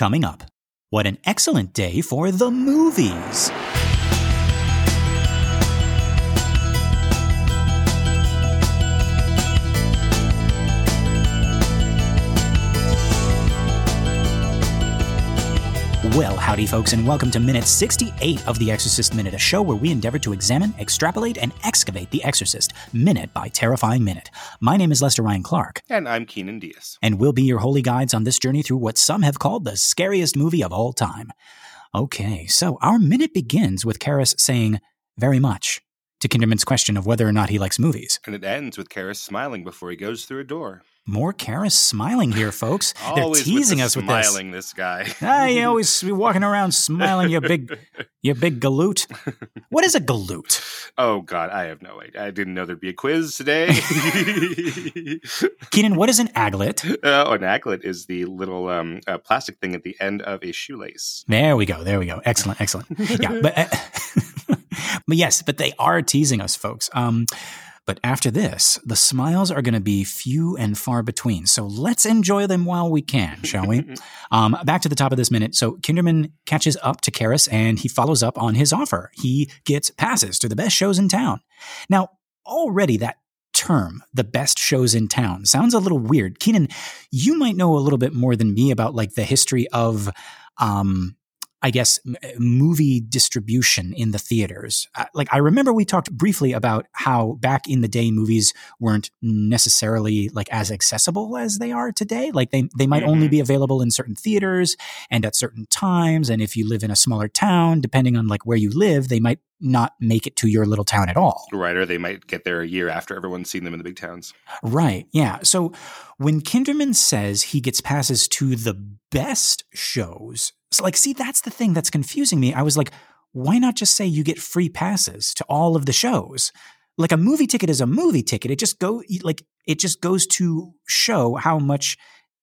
Coming up, what an excellent day for the movies! Well, howdy, folks, and welcome to minute 68 of The Exorcist Minute, a show where we endeavor to examine, extrapolate, and excavate The Exorcist, minute by terrifying minute. My name is Lester Ryan Clark. And I'm Kynan Diaz. And we'll be your holy guides on this journey through what some have called the scariest movie of all time. Okay, so our minute begins with Karras saying, very much, to Kinderman's question of whether or not he likes movies. And it ends with Karras smiling before he goes through a door. More Karras smiling here, folks. They're teasing with the us with this. smiling, this guy. Ah, you always be walking around smiling, you big, you big galoot. What is a galoot? oh God, I have no idea. I didn't know there'd be a quiz today. Kynan, what is an aglet? oh, an aglet is the little um, uh, plastic thing at the end of a shoelace. There we go. There we go. Excellent. Excellent. Yeah, but uh, but yes, but they are teasing us, folks. Um, but after this, the smiles are going to be few and far between. So let's enjoy them while we can, shall we? um, back to the top of this minute. So Kinderman catches up to Karras and he follows up on his offer. He gets passes to the best shows in town. Now, already that term, the best shows in town, sounds a little weird. Kynan, you might know a little bit more than me about like the history of um, I guess, m- movie distribution in the theaters. Uh, like, I remember we talked briefly about how back in the day, movies weren't necessarily like as accessible as they are today. Like, they, they might only Mhm. be available in certain theaters and at certain times. And if you live in a smaller town, depending on like where you live, they might not make it to your little town at all. Right, or they might get there a year after everyone's seen them in the big towns. Right. Yeah. So when Kinderman says he gets passes to the best shows, so like, see, that's the thing that's confusing me. I was like, why not just say you get free passes to all of the shows? Like a movie ticket is a movie ticket. It just go like it just goes to show how much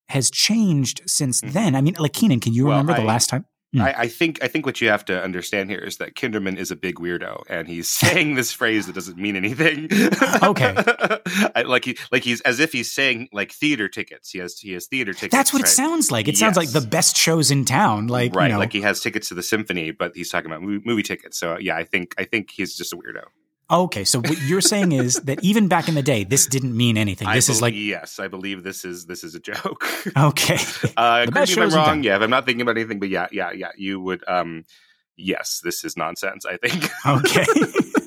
has changed since Mhm. then. I mean, like Kynan, can you Well, remember the last time? Hmm. I, I think I think what you have to understand here is that Kinderman is a big weirdo, and he's saying this phrase that doesn't mean anything. Okay. I, like he like he's as if he's saying like theater tickets. He has he has theater tickets. That's what it sounds like. It sounds like the best shows in town. Like, right, you know, like he has tickets to the symphony, but he's talking about movie, movie tickets. So yeah, I think I think he's just a weirdo. Okay. So what you're saying is that even back in the day, this didn't mean anything. I This is like, yes, I believe this is this is a joke. okay. uh, The correct me if I'm wrong. Yeah, if I'm not thinking about anything, but yeah, yeah, yeah, you would. um Yes, this is nonsense. I think. Okay.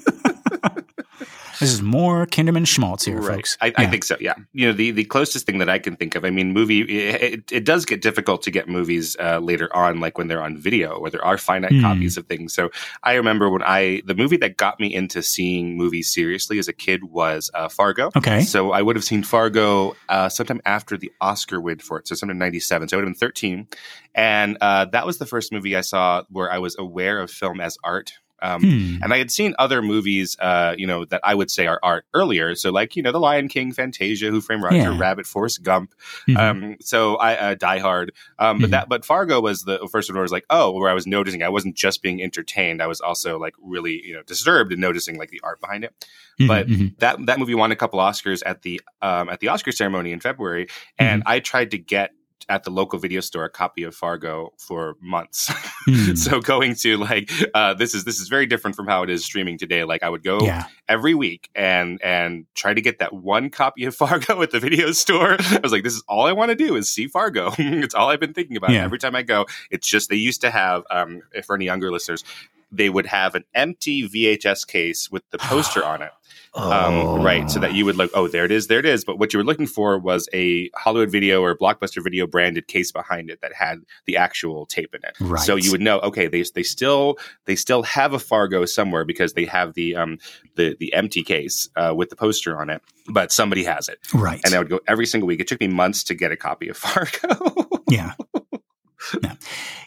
this is more Kinderman Schmaltz here, Right. folks. I, I think so. Yeah. You know, the the closest thing that I can think of. I mean, movie. It, it, does get difficult to get movies uh, later on, like when they're on video, where there are finite Hmm. copies of things. So I remember when I the movie that got me into seeing movies seriously as a kid was uh, Fargo. Okay. So I would have seen Fargo uh, sometime after the Oscar win for it. So sometime '97. So I would have been 13, and uh, that was the first movie I saw where I was aware of film as art. Um, Hmm. and I had seen other movies, uh, you know, that I would say are art earlier. So, like, you know, The Lion King, Fantasia, Who Framed Roger Yeah. Rabbit, Forrest Gump. Mhm. Um, so I uh, Die Hard. Um, but Mhm. that, but Fargo was the first one where I was like, oh, where I was noticing I wasn't just being entertained. I was also like really, you know, disturbed and noticing like the art behind it. Mhm, but- mhm. That that movie won a couple Oscars at the um, at the Oscar ceremony in February, and I tried to get at the local video store a copy of Fargo for months. Hmm. so going to like uh, this is this is very different from how it is streaming today. Like I would go yeah. every week and and try to get that one copy of Fargo at the video store. I was like, this is all I want to do is see Fargo. it's all I've been thinking about Yeah. every time I go. It's just they used to have um, for any younger listeners. They would have an empty VHS case with the poster on it, um, right? So that you would look, oh, there it is, there it is. But what you were looking for was a Hollywood Video or Blockbuster Video branded case behind it that had the actual tape in it. Right. So you would know, okay, they they still they still have a Fargo somewhere because they have the um the the empty case uh, with the poster on it, but somebody has it, right. and I would go every single week. It took me months to get a copy of Fargo. yeah. Yeah.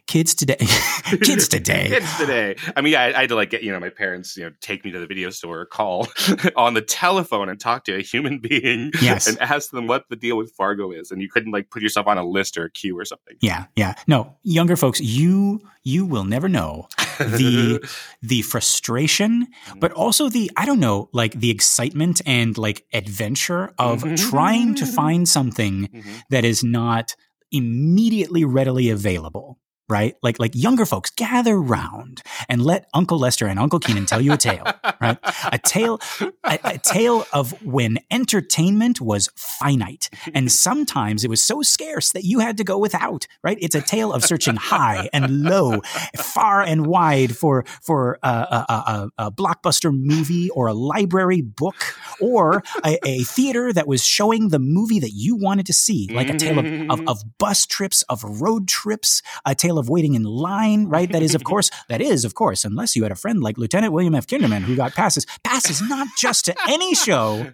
Kids today. Kids today. Kids today. I mean, I, I had to like get you know my parents you know take me to the video store, or call on the telephone, and talk to a human being, Yes. and ask them what the deal with Fargo is, and you couldn't like put yourself on a list or a queue or something. Yeah, yeah. No, younger folks, you you will never know the the frustration, but also the I don't know, like the excitement and like adventure of Mhm. trying to find something Mhm. that is not immediately readily available. Right? Like like younger folks, gather round and let Uncle Lester and Uncle Kynan tell you a tale, right? A tale, a, a, tale of when entertainment was finite, and sometimes it was so scarce that you had to go without, right? It's a tale of searching high and low, far and wide for for a, a, a, blockbuster movie or a library book or a, theater that was showing the movie that you wanted to see, like a tale of, of, mm-hmm. of bus trips, of road trips, a tale of waiting in line, right? That is, of course, that is, of course, unless you had a friend like Lieutenant William F. Kinderman who got passes, passes not just to any show,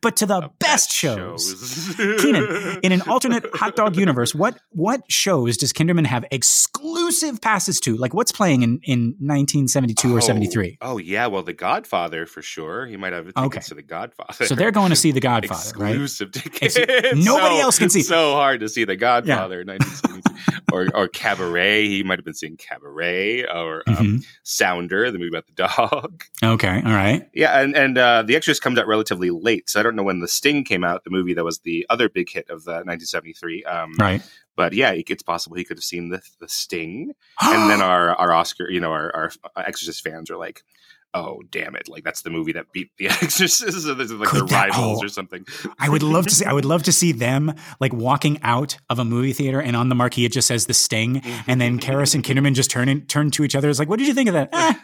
but to the, the best, best, shows. shows. Kynan, in an alternate hot dog universe, what what shows does Kinderman have exclusive passes to? Like what's playing in, in 1972 oh, or 73? Oh, yeah. Well, The Godfather for sure. He might have tickets okay. to The Godfather. So they're going to see The Godfather, exclusive right? tickets. nobody so, else can see. So hard to see The Godfather yeah. in 1972. or, or Cabaret. He might have been seeing Cabaret or um, mm-hmm. Sounder, the movie about the dog. Okay, all right. Yeah, and and uh, The Exorcist comes out relatively late, so I don't know when The Sting came out, the movie that was the other big hit of the 1973. Um, right. But yeah, it's possible he could have seen the the Sting, and then our our Oscar, you know, our, our Exorcist fans are like, oh damn it like that's the movie that beat the exorcist so this is like Could the rivals oh, or something i would love to see i would love to see them like walking out of a movie theater and on the marquee it just says the sting and then Karras and kinderman just turn in, turn to each other it's like what did you think of that eh,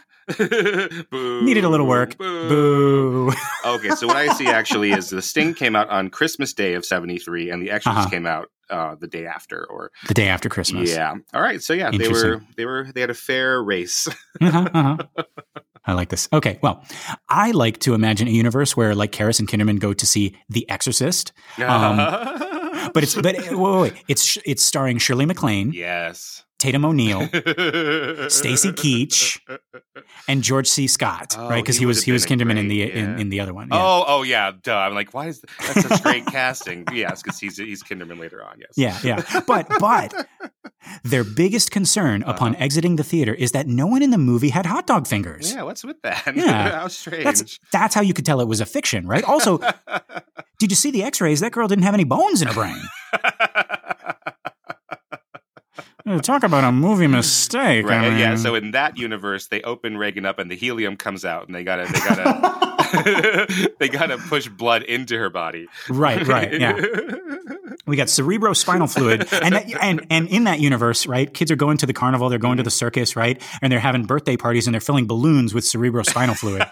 Boo, Needed a little work. Boo. Boo. okay, so what I see actually is the Sting came out on Christmas Day of '73, and the Exorcist uh-huh. came out uh, the day after, or the day after Christmas. Yeah. All right. So yeah, they were they were they had a fair race. uh-huh, uh-huh. I like this. Okay, well, I like to imagine a universe where like Karras and Kinderman go to see The Exorcist. Um, but it's but wait, wait, wait, it's it's starring Shirley MacLaine. Yes. Tatum O'Neal, Stacy Keach, and George C. Scott, oh, right? Because he, he was he was Kinderman great, in the yeah. in, in, the other one. Yeah. Oh, oh yeah, duh. I'm like, why is that? that's such great casting? Yes, because he's he's Kinderman later on. Yes. Yeah, yeah. But but their biggest concern uh-huh. upon exiting the theater is that no one in the movie had hot dog fingers. Yeah, what's with that? Yeah, how strange. That's that's how you could tell it was a fiction, right? Also, did you see the X-rays? That girl didn't have any bones in her brain. Talk about a movie mistake. Right. I mean. Yeah. So in that universe, they open Regan up and the helium comes out, and they gotta they gotta they gotta push blood into her body. Right. Right. Yeah. we got cerebrospinal fluid, and and and in that universe, right? Kids are going to the carnival, they're going to the circus, right? And they're having birthday parties, and they're filling balloons with cerebrospinal fluid.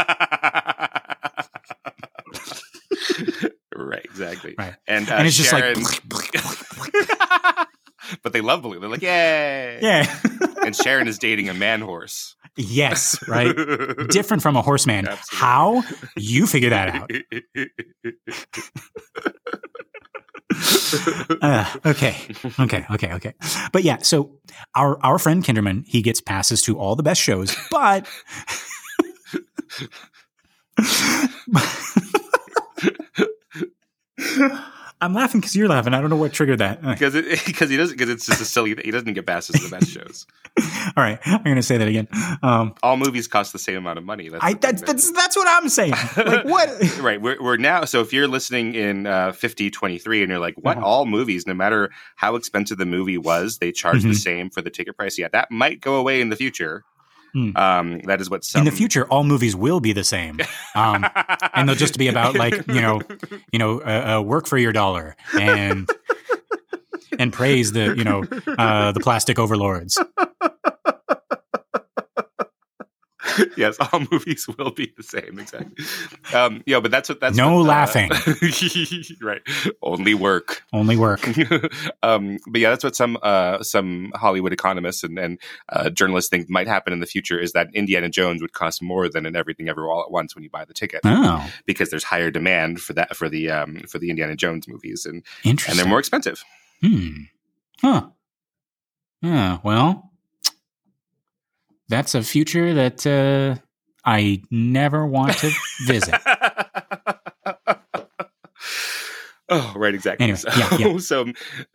Exactly. Right. And, uh, and it's Sharon, just like but they love Baloo. They're like, yay. Yeah. and Sharon is dating a man horse. Yes, right. Different from a horseman. Absolutely. How? You figure that out. uh, okay, okay, okay, okay. But yeah, so our our friend Kinderman, he gets passes to all the best shows, but I'm laughing because you're laughing. I don't know what triggered that. Because because he doesn't because it's just a silly. He doesn't get passes to the best shows. All right, I'm going to say that again. Um, All movies cost the same amount of money. That's I, that's, that's that's what I'm saying. Like what? right. We're, we're now. So if you're listening in uh, 5023 and you're like, what? Uh-huh. All movies, no matter how expensive the movie was, they charge mm-hmm. the same for the ticket price. Yeah, that might go away in the future. Hmm. Um, that is what some... in the future all movies will be the same, um, and they'll just be about like you know, you know, uh, uh, work for your dollar and and praise the you know uh, the plastic overlords. yes, all movies will be the same. Exactly. Um, yeah, but that's what that's no what, uh, laughing. right. Only work. Only work. um, but yeah, that's what some uh, some Hollywood economists and, and uh, journalists think might happen in the future is that Indiana Jones would cost more than an Everything Ever All at Once when you buy the ticket. Oh. Because there's higher demand for that for the um, for the Indiana Jones movies and and they're more expensive. Hmm. Huh. Yeah. Well, that's a future that uh, I never want to visit. Oh, right, exactly. Anyway, so, yeah, yeah. so,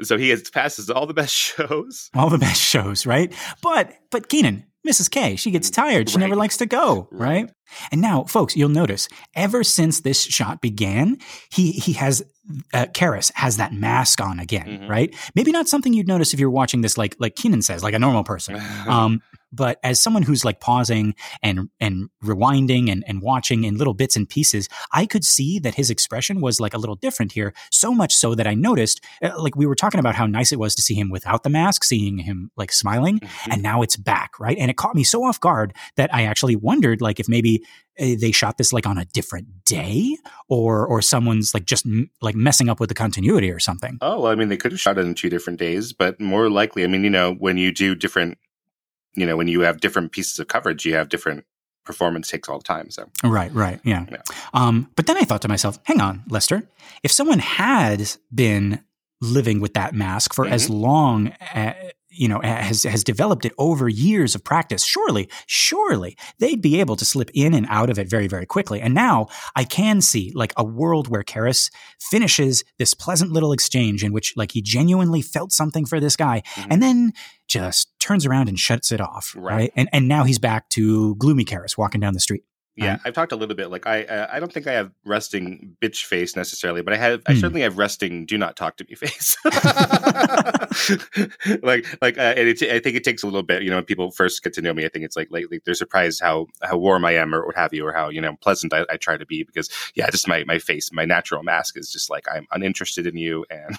so he has passes all the best shows, all the best shows, right? But, but Keenan, Mrs. K, she gets tired. She right. never likes to go, right? And now, folks, you'll notice ever since this shot began, he he has uh, Karras has that mask on again, Mhm. right? Maybe not something you'd notice if you're watching this like like Kynan says, like a normal person. Um, but as someone who's like pausing and and rewinding and, and watching in little bits and pieces, I could see that his expression was like a little different here. So much so that I noticed, uh, like we were talking about how nice it was to see him without the mask, seeing him like smiling, Mhm. and now it's back, right? And it caught me so off guard that I actually wondered, like, if maybe they shot this like on a different day, or or someone's like just m- like messing up with the continuity or something. Oh, well, I mean, they could have shot it in two different days, but more likely, I mean, you know, when you do different, you know, when you have different pieces of coverage, you have different performance takes all the time. So, Right, right, yeah. Yeah. Um, but then I thought to myself, hang on, Lester, if someone had been living with that mask for as long, uh, you know, has has developed it over years of practice, surely, surely they'd be able to slip in and out of it very, very quickly. And now I can see like a world where Karras finishes this pleasant little exchange in which like he genuinely felt something for this guy, Mhm. and then just turns around and shuts it off, Right. right? And and now he's back to gloomy Karras walking down the street. Yeah, Right. I've talked a little bit. Like, I, uh, I don't think I have resting bitch face necessarily, but I have, I Hmm. certainly have resting do not talk to me face. like, like, uh, and it, I think it takes a little bit. You know, when people first get to know me, I think it's like, like, like they're surprised how how warm I am, or what have you, or how you know pleasant I, I try to be. Because, yeah, just my my face, my natural mask is just like I'm uninterested in you, and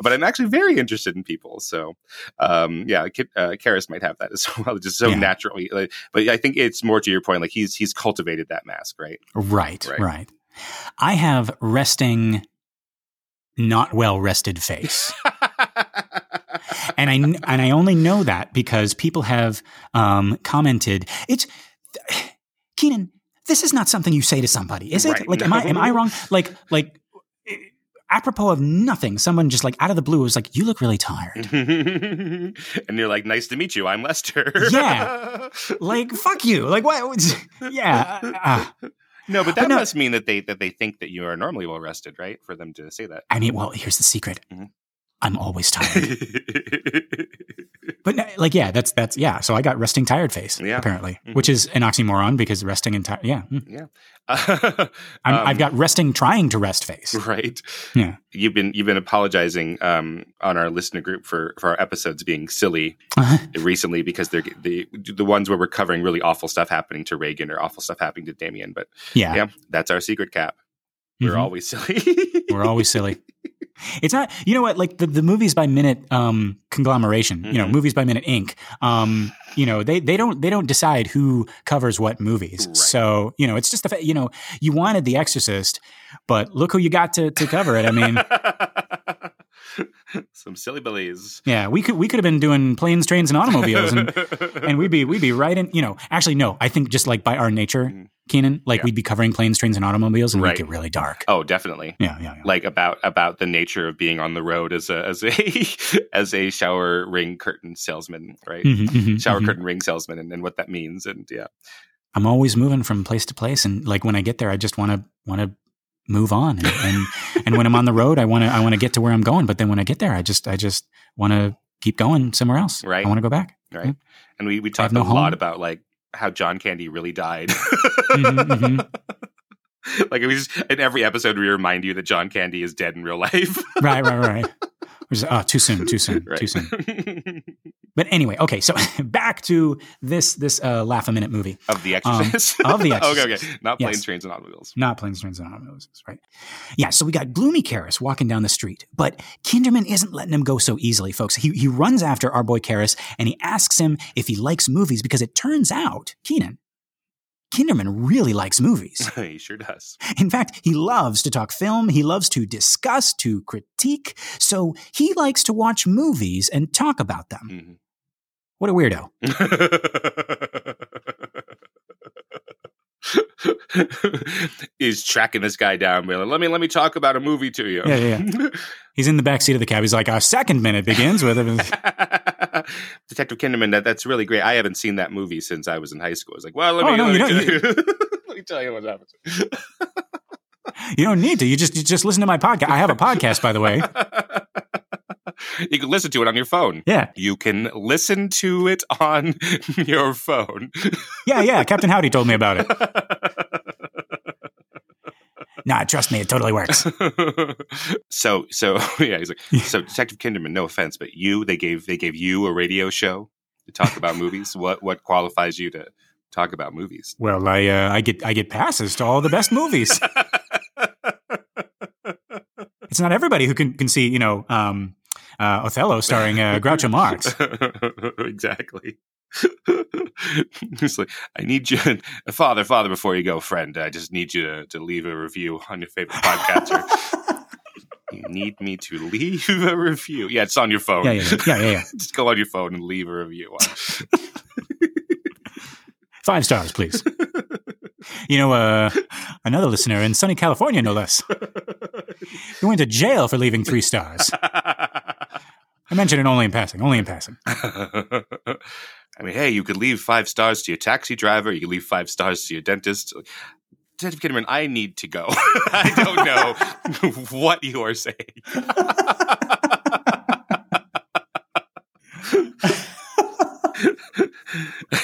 but I'm actually very interested in people. So, um, yeah, Kit, uh, Karras might have that as well, just so Yeah. naturally. Like, but I think it's more to your point. Like he's he's cultivated that mask, right? Right, Right. right. I have resting, not well rested face, and I and I only know that because people have um, commented. It's Kynan. This is not something you say to somebody, is it? Right, Like, am I am. I wrong? Like, like. Apropos of nothing, someone just like out of the blue was like, "You look really tired." and you're like, nice to meet you. I'm Lester. Yeah. like, fuck you. Like, what? Yeah. uh, no, but that But no- must mean that they that they think that you are normally well rested, right? For them to say that. I mean, well, here's the secret. Mhm. I'm always tired. But like, yeah, that's that's yeah. So I got resting tired face Yeah. apparently, Mhm. which is an oxymoron because resting and tired. Yeah, mm. yeah. I'm, Um, I've got resting trying to rest face. right. Yeah. You've been you've been apologizing um, on our listener group for for our episodes being silly Uh-huh. recently because they're the the ones where we're covering really awful stuff happening to Regan or awful stuff happening to Damien. But Yeah, yeah, that's our secret cap. We're Mhm. always silly. we're always silly. It's not, you know what, like the, the movies by minute um, conglomeration, you know, Mhm. movies by minute Inc. Um, you know, they they don't they don't decide who covers what movies. Right. So you know, it's just the fact, you know, you wanted The Exorcist, but look who you got to to cover it. I mean, Some silly billies. yeah, we could we could have been doing planes, trains, and automobiles, and and we'd be we'd be right in. You know, actually, no, I think just like by our nature, Mhm. Keenan, like Yeah. we'd be covering planes, trains, and automobiles, and Right. we'd get really dark. oh, definitely. Yeah, yeah, yeah. Like about about the nature of being on the road as a as a as a shower ring curtain salesman, right? Mhm, mhm, Shower mhm. curtain ring salesman, and, and what that means, and yeah, I'm always moving from place to place, and like when I get there, I just want to want to move on, and and, and when I'm on the road, I want to I want to get to where I'm going, but then when I get there, I just I just want to keep going somewhere else. Right. I want to go back. right. And we we talked no a lot about like how John Candy really died. Mhm, like we just in every episode we remind you that John Candy is dead in real life. Right, right, right. Which is, oh, too soon, too soon, right. too soon. But anyway, okay, so back to this this uh, laugh a minute movie, of the Um, Exorcist. of The okay, Exorcist. okay, not planes, Yes. trains, and automobiles. not planes, trains, and automobiles, right? Yeah, so we got gloomy Karras walking down the street, but Kinderman isn't letting him go so easily, folks. He he runs after our boy Karras and he asks him if he likes movies because it turns out Kynan. Kinderman really likes movies. he sure does. In fact, he loves to talk film, he loves to discuss, to critique, so he likes to watch movies and talk about them. Mhm. What a weirdo. He's tracking this guy down. Like, let me let me talk about a movie to you. Yeah, yeah, He's in the back seat of the cab. He's like, our second minute begins with. Detective Kinderman, that, that's really great. I haven't seen that movie since I was in high school. I was like, well, let Oh, me, no, let, you me tell you. let me tell you what happened. You don't need to. You just you just listen to my podcast. I have a podcast, by the way. you can listen to it on your phone. Yeah. You can listen to it on your phone. Yeah, yeah. Captain Howdy told me about it. Nah, trust me, it totally works. so so yeah, he's like so Detective Kinderman, no offense, but you they gave they gave you a radio show to talk about movies. What what qualifies you to talk about movies? Well, I uh, I get I get passes to all the best movies. it's not everybody who can can see, you know, um, uh, Othello starring uh, Groucho Marx. exactly. Like, I need you, father, father. Before you go, friend, I just need you to, to leave a review on your favorite podcaster. you need me to leave a review. Yeah, it's on your phone. Yeah, yeah, yeah, yeah. yeah. just go on your phone and leave a review. Five stars, please. You know, uh, another listener in sunny California, no less. He went to jail for leaving three stars. Mentioned it only in passing, only in passing. I mean, hey, you could leave five stars to your taxi driver. You could leave five stars to your dentist. Detective Kinderman, I need to go. I don't know what you are saying.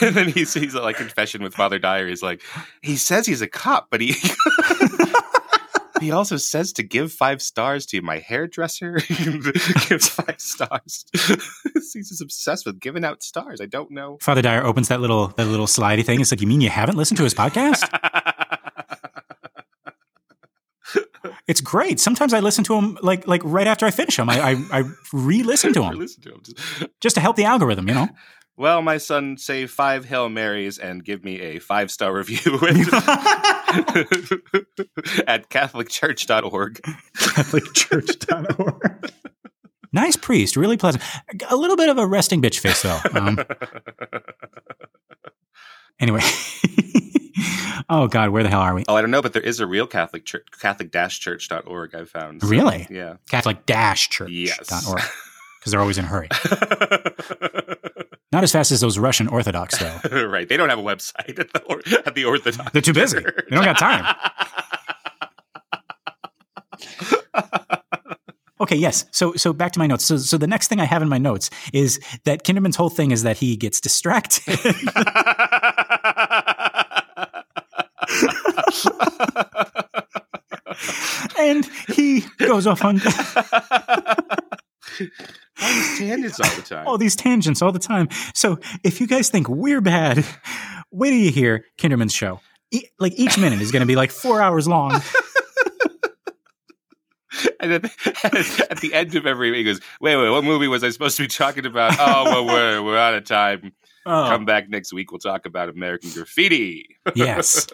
and then he's he's like confession with Father Dyer. He's like, he says he's a cop, but he he also says to give five stars to my hairdresser. gives five stars. he's just obsessed with giving out stars. I don't know. Father Dyer opens that little that little slidey thing. It's like, you mean you haven't listened to his podcast? it's great. Sometimes I listen to him like like right after I finish him. I I, I re-listen to him. Listen to him. just to help the algorithm, you know. Well, my son, say five Hail Marys and give me a five star review at CatholicChurch.org. CatholicChurch.org. nice priest, really pleasant. A little bit of a resting bitch face, though. Um, anyway. oh, God, where the hell are we? Oh, I don't know, but there is a real Catholic church, Catholic-Church.org I've found. So, really? Yeah. Catholic-Church.org. Yes. Because they're always in a hurry. Not as fast as those Russian Orthodox, though. right. They don't have a website at the, or- at the Orthodox. They're too busy. They don't got time. okay, yes. So so back to my notes. So so the next thing I have in my notes is that Kinderman's whole thing is that he gets distracted. and he goes off on all these tangents all the time. all these tangents all the time. So if you guys think we're bad, wait till you hear Kinderman's show. E- like each minute is going to be like four hours long. and then at the end of every he goes, "Wait, wait, what movie was I supposed to be talking about? Oh, well, we're we're out of time. Oh, Come back next week. We'll talk about American Graffiti." yes.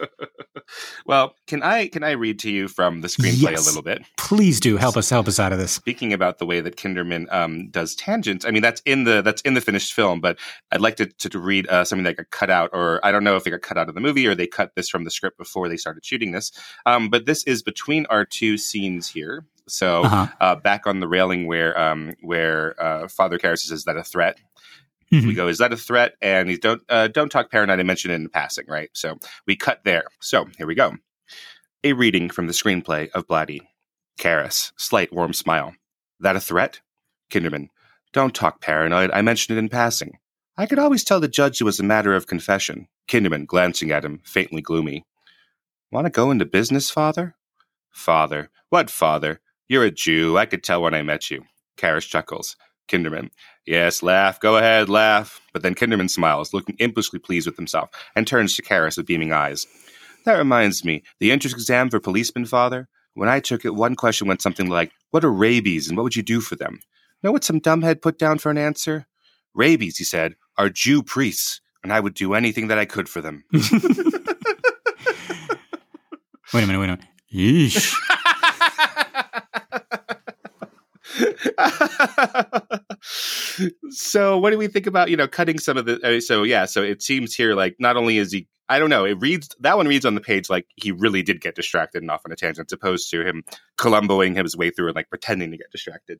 well, can I can I read to you from the screenplay Yes. a little bit? Please do help us help us out of this. Speaking about the way that Kinderman um, does tangents, I mean that's in the that's in the finished film, but I'd like to to, to read uh, something that got cut out, or I don't know if it got cut out of the movie or they cut this from the script before they started shooting this. Um, but this is between our two scenes here. So Uh-huh. uh, back on the railing where um, where uh, Father Karras says, "Is that a threat?" Mhm. We go, "Is that a threat?" And he's don't uh, don't talk paranoid. I mentioned it in passing, right? So we cut there. So here we go. A reading from the screenplay of Blatty. Karras, slight warm smile. That a threat? Kinderman, don't talk paranoid. I mentioned it in passing. I could always tell the judge it was a matter of confession. Kinderman, glancing at him, faintly gloomy. Want to go into business, father? Father. What father? You're a Jew. I could tell when I met you. Karras chuckles. Kinderman. Yes, laugh. Go ahead, laugh. But then Kinderman smiles, looking impishly pleased with himself, and turns to Karras with beaming eyes. That reminds me, the entrance exam for policeman, father? When I took it, one question went something like, What are rabies and what would you do for them? Know what some dumbhead put down for an answer? Rabies, he said, are Jew priests, and I would do anything that I could for them. Wait a minute, wait a minute. Yeesh. so what do we think about you know cutting some of the uh, so yeah so it seems here like not only is he I don't know. It reads that one reads on the page like he really did get distracted and off on a tangent, as opposed to him Columboing his way through and like pretending to get distracted.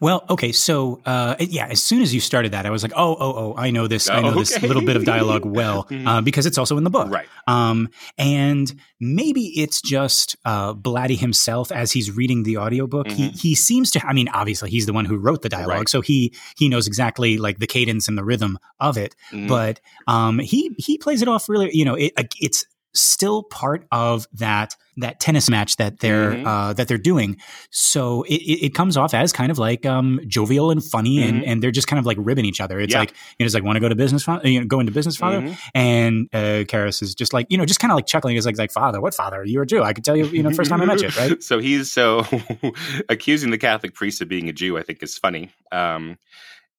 Well, okay, so uh, yeah, as soon as you started that, I was like, oh, oh, oh, I know this. I know Oh, this little bit of dialogue well uh, because it's also in the book. Right. Um, and maybe it's just uh, Blatty himself as he's reading the audiobook. He Mhm. he seems to. I mean, obviously, he's the one who wrote the dialogue, Right. so he he knows exactly like the cadence and the rhythm of it. Mhm. But um, he he plays it off really. You know, it, it's still part of that that tennis match that they're Mhm. uh, that they're doing. So it, it, comes off as kind of like um, jovial and funny, and, Mhm. and they're just kind of like ribbing each other. It's Yeah. like you know, it's like want to go to business, fa- you know, go into business, father. Mhm. And uh, Karras is just like, you know, just kind of like chuckling. He's like, like, father, what father? You're a Jew. I could tell you, you know, first time I met you, right? So he's so accusing the Catholic priest of being a Jew. I think is funny. Um,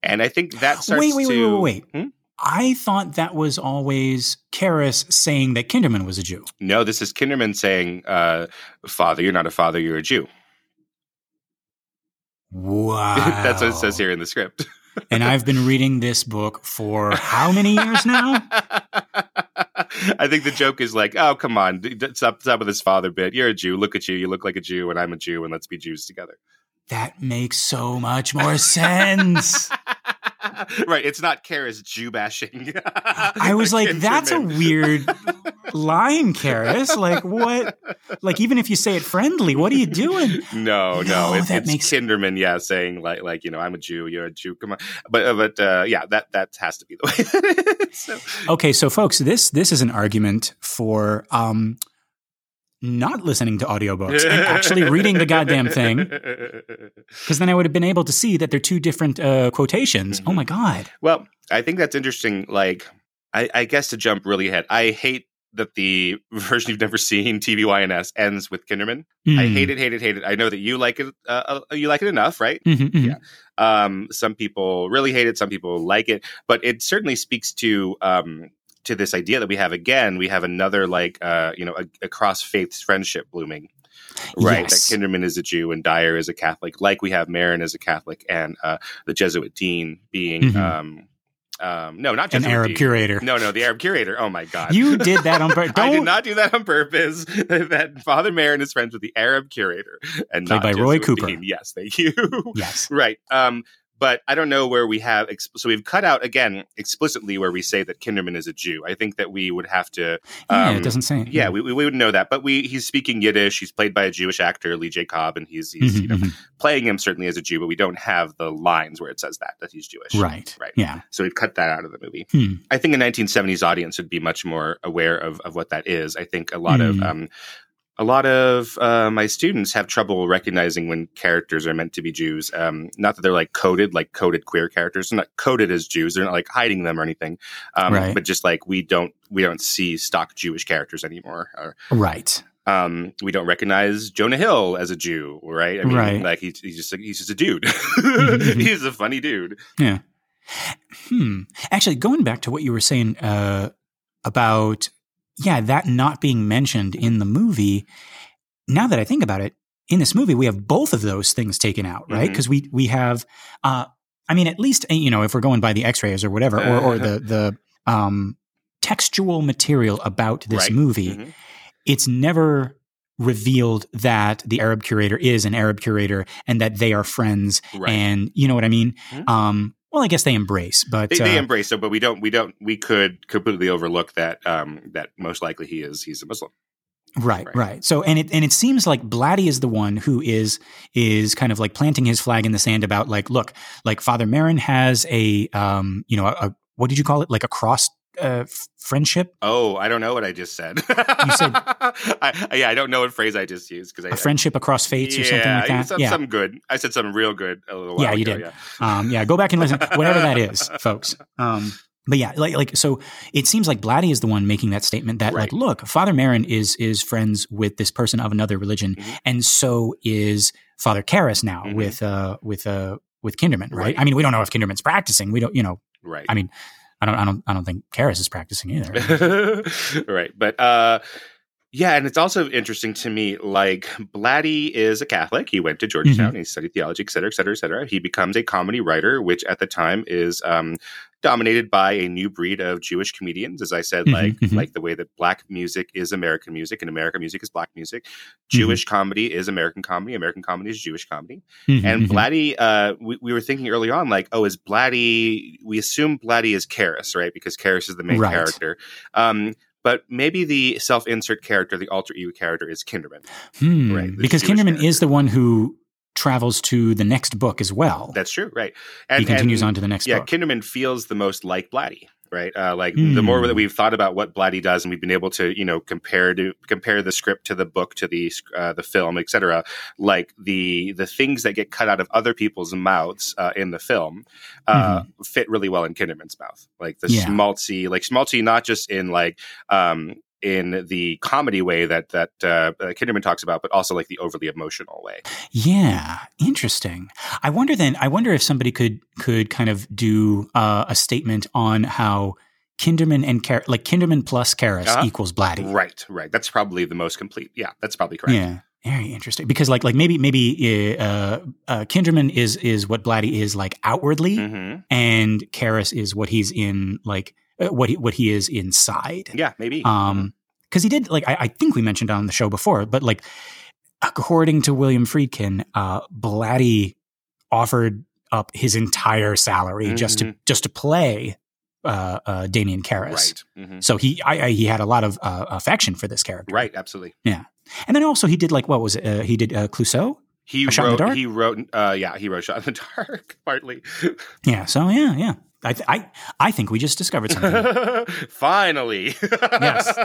and I think that starts Wait, wait, wait, to wait, wait. Hmm? I thought that was always Karras saying that Kinderman was a Jew. No, this is Kinderman saying, uh, "Father, you're not a father. You're a Jew." Wow. That's what it says here in the script. and I've been reading this book for how many years now? I think the joke is like, "Oh, come on, stop, stop with this father bit. You're a Jew. Look at you. You look like a Jew, and I'm a Jew, and let's be Jews together." That makes so much more sense. right. It's not Kara's Jew bashing. I was like, that's a weird line, Karras. Like, what? Like, even if you say it friendly, what are you doing? No, no, No, it's, that it's makes- Kinderman, yeah, saying like, like you know, I'm a Jew, you're a Jew, come on, but uh, but uh, yeah, that that has to be the way. so, Okay, so folks, this this is an argument for um not listening to audiobooks and actually reading the goddamn thing because then I would have been able to see that they're two different uh, quotations. Oh Mhm. my god. Well, I think that's interesting. Like, I, I guess to jump really ahead, I hate that the version you've never seen, TVYNS, ends with Kinderman. I Hmm. hate it, hate it, hate it. I know that you like it. Uh, uh, you like it enough, right? Mhm, mhm. Yeah. Um, some people really hate it. Some people like it, but it certainly speaks to um, to this idea that we have again. We have another like uh, you know a, a cross faiths friendship blooming, right? Yes. That Kinderman is a Jew and Dyer is a Catholic, like we have Merrin as a Catholic and uh, the Jesuit dean being Mhm. um, um, no, not An Jesuit Arab dean. curator. No, no, the Arab curator. Oh my god, You did that on purpose. I did Don't do that on purpose. that Father Merrin is friends with the Arab curator and Played not by Roy Cooper. dean. Yes, thank you. Yes. Right. Um, but I don't know where we have. So we've cut out again explicitly where we say that Kinderman is a Jew. I think that we would have to. Yeah, um, it doesn't say. Yeah, we, we would know that. But we he's speaking Yiddish. He's played by a Jewish actor, Lee J. Cobb, and he's he's Mhm, you know mhm. playing him certainly as a Jew. But we don't have the lines where it says that that he's Jewish. Right. Right. Yeah. So we've cut that out of the movie. Hmm. I think a 1970s audience would be much more aware of, of what that is. I think a lot of Hmm. um, a lot of uh, my students have trouble recognizing when characters are meant to be Jews. Um, not that they're like coded, like coded queer characters. They're not coded as Jews. They're not like hiding them or anything. Um, Right. But just like we don't we don't see stock Jewish characters anymore. Or, Right. um, we don't recognize Jonah Hill as a Jew, right? I mean, Right. like he's, he's just he's just a dude. Mhm. he's a funny dude. Yeah. Hmm. Actually, going back to what you were saying uh, about, yeah, that not being mentioned in the movie. Now that I think about it, in this movie we have both of those things taken out, right? Because we we have, uh, I mean, at least you know if we're going by the X-rays or whatever, or, or the the um, textual material about this Right. movie, Mhm. it's never revealed that the Arab curator is an Arab curator and that they are friends Right. and you know what I mean. Mhm. Um, well, I guess they embrace, but they, they uh, embrace it, but we don't. We don't. We could completely overlook that. Um, that most likely he is. He's a Muslim. right, right. right, So, and it and it seems like Blatty is the one who is is kind of like planting his flag in the sand about like, look, like Father Merrin has a um, you know, a, a what did you call it, like a cross uh, friendship, Oh, I don't know what I just said. You said- I, yeah, I don't know what phrase I just used because I a friendship across fates or something like that. Some, yeah, some good. I said something real good a little while Yeah, you ago, did. um, yeah, go back and listen, whatever that is, folks. Um, but yeah, like like so, it seems like Blatty is the one making that statement that like, look, Father Merrin is is friends with this person of another religion, Mhm. and so is Father Karras now Mhm. with uh with uh with Kinderman, right? Right. I mean, we don't know if Kinderman's practicing. We don't, you know, Right. I mean, I don't, I don't, I don't think Karras is practicing either. right. But uh, Yeah, and it's also interesting to me. Like Blatty is a Catholic. He went to Georgetown. Mm-hmm. He studied theology, et cetera, et cetera, et cetera. He becomes a comedy writer, which at the time is um, dominated by a new breed of Jewish comedians. As I said, mm-hmm, like mm-hmm. like the way that black music is American music and American music is black music. Mm-hmm. Jewish mm-hmm. comedy is American comedy. American comedy is Jewish comedy. Mm-hmm, and mm-hmm. Blatty, uh, we, we, were thinking early on, like, oh, is Blatty? We assume Blatty is Karras, right? Because Karras is the main right. character. Um, but maybe the self-insert character, the alter ego character, is Kinderman, hmm. right? Because Jewish Kinderman character. is the one who travels to the next book as well. That's true, right? And he continues and, on to the next. Book. Yeah, book. Kinderman feels the most like Blatty, right? Uh, like mm. the more that hmm. we've thought about what Blatty does, and we've been able to, you know, compare to compare the script to the book to the uh, the film, etc. Like the the things that get cut out of other people's mouths uh, in the film uh, mm-hmm. fit really well in Kinderman's mouth, like the yeah. schmaltzy, like schmaltzy, not just in like um, in the comedy way that that uh, uh, Kinderman talks about, but also like the overly emotional way. Yeah, interesting. I wonder then. I wonder if somebody could could kind of do uh, a statement on how. Kinderman and Car- like Kinderman plus Karras uh-huh. equals Blatty. Right, right. That's probably the most complete. Yeah, that's probably correct. Yeah, very interesting. Because like like maybe maybe uh, uh, Kinderman is is what Blatty is like outwardly, mm-hmm. and Karras is what he's in like what he what he is inside. Yeah, maybe. Um, because he did like I, I, think we mentioned on the show before, but like according to William Friedkin, uh, Blatty offered up his entire salary mm-hmm. just to just to play uh, uh, Damien Karras. Right. Mm-hmm. So he I, I, he had a lot of uh, affection for this character. Right. Absolutely. Yeah. And then also he did like what was it? Uh, he did uh, Clouseau. He wrote. He wrote. Uh, yeah, he wrote "Shot in the Dark" partly. yeah. So yeah, yeah. I, th- I, I think we just discovered something. finally. yes.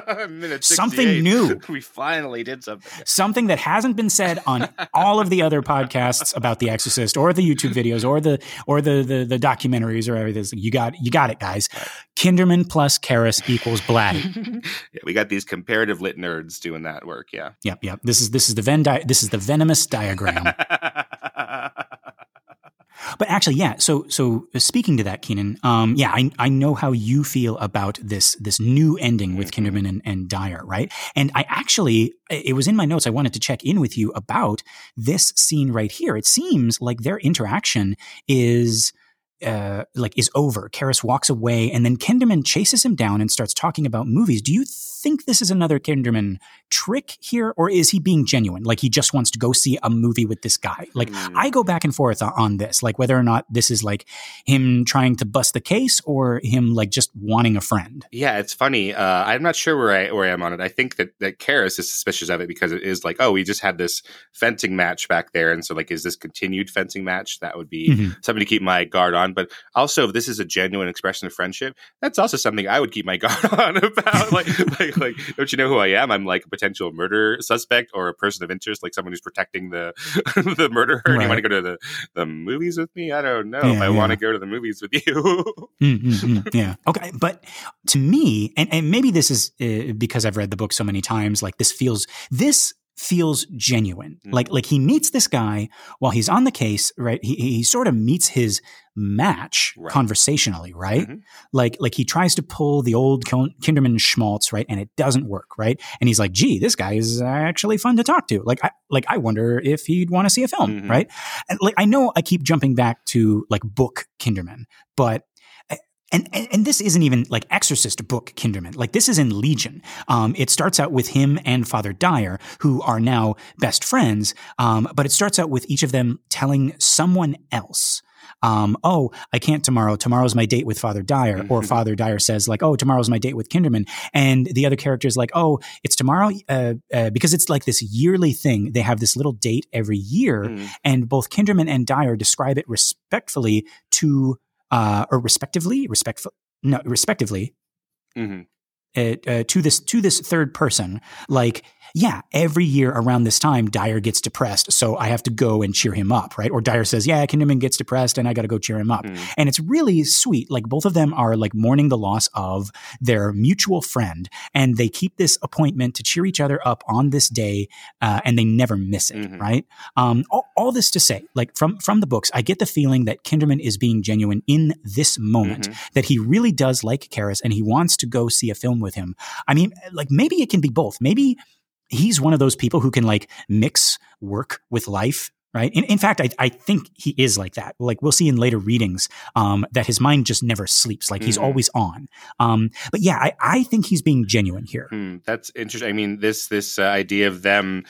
something new. We finally did something. Something that hasn't been said on all of the other podcasts about The Exorcist or the YouTube videos or the or the the, the documentaries or everything. You got you got it, guys. Kinderman plus Karras equals Blatty. yeah, we got these comparative lit nerds doing that work. Yeah. Yep. Yep. This is this is the Venn di- this is the venomous diagram. But actually, yeah. So, so speaking to that, Kynan, um, yeah, I, I know how you feel about this this new ending with mm-hmm. Kinderman and, and Dyer, right? And I actually, it was in my notes. I wanted to check in with you about this scene right here. It seems like their interaction is uh, like is over. Karras walks away, and then Kinderman chases him down and starts talking about movies. Do you think this is another Kinderman trick here, or is he being genuine? Like he just wants to go see a movie with this guy. Like mm. I go back and forth on this, like whether or not this is like him trying to bust the case or him like just wanting a friend. Yeah, it's funny. Uh, I'm not sure where I where I am on it. I think that that Karras is suspicious of it because it is like, oh, we just had this fencing match back there, and so like, is this continued fencing match? That would be mm-hmm. something to keep my guard on. But also, if this is a genuine expression of friendship, that's also something I would keep my guard on about. like, like like, don't you know who I am? I'm like a potential murder suspect or a person of interest, like someone who's protecting the the murderer. Right. And you want to go to the, the movies with me? I don't know yeah, if I yeah. want to go to the movies with you. mm-hmm, yeah. Okay. But to me, and, and maybe this is uh, because I've read the book so many times, like this feels, this feels genuine. Mm-hmm. Like like he meets this guy while he's on the case, right? He he sort of meets his match right. conversationally, right? Mm-hmm. Like like he tries to pull the old Kinderman schmaltz, right? And it doesn't work, right? And he's like, "Gee, this guy is actually fun to talk to." Like I like I wonder if he'd want to see a film, mm-hmm. right? And like I know I keep jumping back to like book Kinderman, but and, and, and this isn't even like Exorcist book Kinderman. Like this is in Legion. Um, it starts out with him and Father Dyer, who are now best friends. Um, but it starts out with each of them telling someone else. Um, oh, I can't tomorrow. Tomorrow's my date with Father Dyer. Mm-hmm. Or Father Dyer says like, oh, tomorrow's my date with Kinderman. And the other character is like, oh, it's tomorrow uh, uh, because it's like this yearly thing. They have this little date every year, mm. and both Kinderman and Dyer describe it respectfully to uh, or respectively, respectful, no, respectively, mm-hmm. uh, uh, to this to this third person, like yeah, every year around this time, Dyer gets depressed. So I have to go and cheer him up, right? Or Dyer says, yeah, Kinderman gets depressed and I got to go cheer him up. Mm. And it's really sweet. Like both of them are like mourning the loss of their mutual friend and they keep this appointment to cheer each other up on this day uh, and they never miss it, mm-hmm. right? Um, all, all, this to say, like from, from the books, I get the feeling that Kinderman is being genuine in this moment, mm-hmm. that he really does like Karras and he wants to go see a film with him. I mean, like maybe it can be both. Maybe he's one of those people who can like mix work with life right? In, in fact, I, I think he is like that. Like we'll see in later readings um, that his mind just never sleeps. Like he's mm. always on. Um, but yeah, I, I think he's being genuine here. Mm, that's interesting. I mean, this this uh, idea of them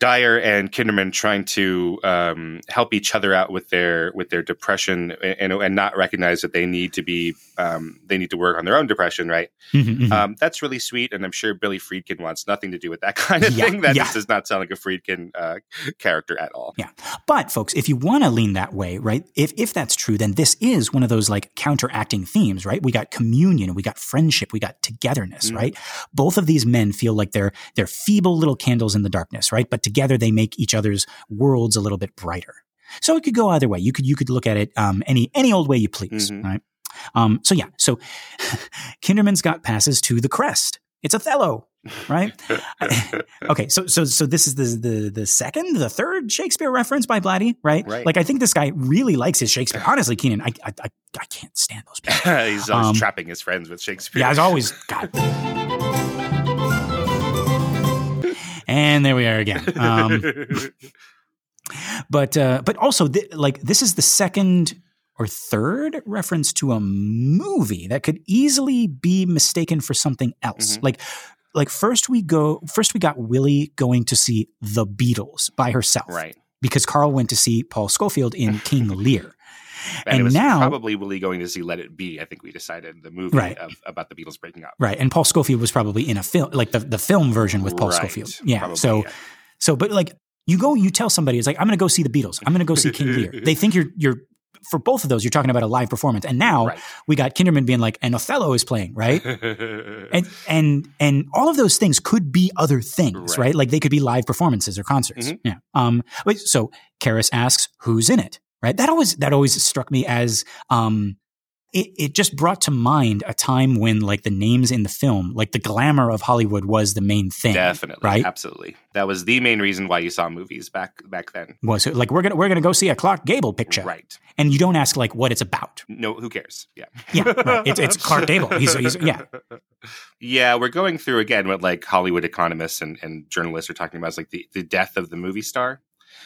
Dyer and Kinderman trying to um, help each other out with their with their depression and, and not recognize that they need to be um, they need to work on their own depression, right? Mm-hmm, mm-hmm. Um, that's really sweet, and I'm sure Billy Friedkin wants nothing to do with that kind of yeah, thing. That yeah. does not sound like a Friedkin uh, character at all. Yeah, but folks, if you want to lean that way, right? If if that's true, then this is one of those like counteracting themes, right? We got communion, we got friendship, we got togetherness, mm-hmm. right? Both of these men feel like they're they're feeble little candles in the darkness, right? But together they make each other's worlds a little bit brighter. So it could go either way. You could you could look at it um, any any old way you please, mm-hmm. right? Um, so yeah, so Kinderman's got passes to the crest. It's Othello, right? okay, so so so this is the the the second, the third Shakespeare reference by Blatty, right? right? Like I think this guy really likes his Shakespeare. Honestly, Kynan, I I, I can't stand those people. He's always um, trapping his friends with Shakespeare. Yeah, he's always God. And there we are again. Um, but uh, but also th- like this is the second or third reference to a movie that could easily be mistaken for something else. Mm-hmm. Like like first we go first we got Willie going to see the Beatles by herself, right? Because Carl went to see Paul Scofield in King Lear. And, and now probably Willie going to see Let It Be. I think we decided the movie right. of, about the Beatles breaking up. Right, and Paul Scofield was probably in a film, like the the film version with Paul right. Scofield. Yeah. Probably, so, yeah. so, but like you go, you tell somebody, it's like I'm going to go see the Beatles. I'm going to go see King Lear. They think you're you're for both of those, you're talking about a live performance. And now right. we got Kinderman being like, and Othello is playing, right? and and and all of those things could be other things, right? right? Like they could be live performances or concerts. Mm-hmm. Yeah. Um. So Karras asks, "Who's in it?" Right? That always that always struck me as um, it, it just brought to mind a time when like the names in the film, like the glamour of Hollywood was the main thing. Definitely. Right. Absolutely. That was the main reason why you saw movies back back then. Was it like we're gonna we're gonna go see a Clark Gable picture. Right. And you don't ask like what it's about. No, who cares? Yeah. Yeah. Right. It's, it's Clark Gable. He's, he's yeah. Yeah, we're going through again what like Hollywood economists and, and journalists are talking about is like the, the death of the movie star.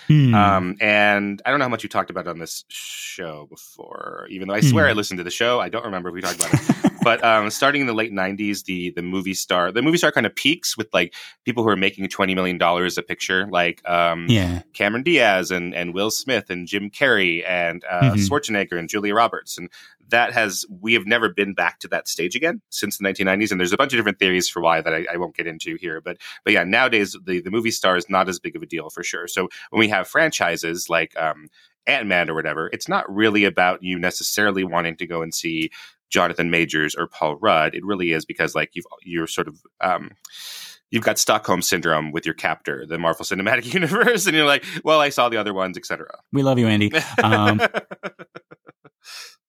Hmm. Um, and I don't know how much you talked about on this show before, even though I swear hmm. I listened to the show. I don't remember if we talked about it. but um, starting in the late '90s, the the movie star, the movie star kind of peaks with like people who are making twenty million dollars a picture, like um, yeah. Cameron Diaz and and Will Smith and Jim Carrey and uh, mm-hmm. Schwarzenegger and Julia Roberts, and that has we have never been back to that stage again since the 1990s and there's a bunch of different theories for why that I, I, won't get into here but but yeah nowadays the, the movie star is not as big of a deal for sure so when we have franchises like um, ant-man or whatever it's not really about you necessarily wanting to go and see jonathan majors or paul rudd it really is because like you've you're sort of um, you've got Stockholm syndrome with your captor, the Marvel Cinematic Universe, and you're like, well, I saw the other ones, etc. We love you, Andy. Um,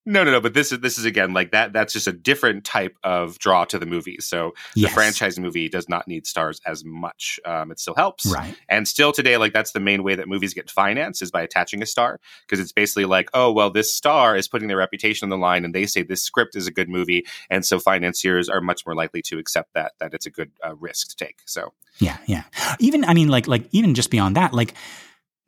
no, no, no. But this is this is again like that. That's just a different type of draw to the movie. So yes. the franchise movie does not need stars as much. Um, it still helps, right? And still today, like that's the main way that movies get financed is by attaching a star because it's basically like, oh well, this star is putting their reputation on the line, and they say this script is a good movie, and so financiers are much more likely to accept that that it's a good uh, risk to take. So yeah, yeah. Even I mean, like like even just beyond that, like.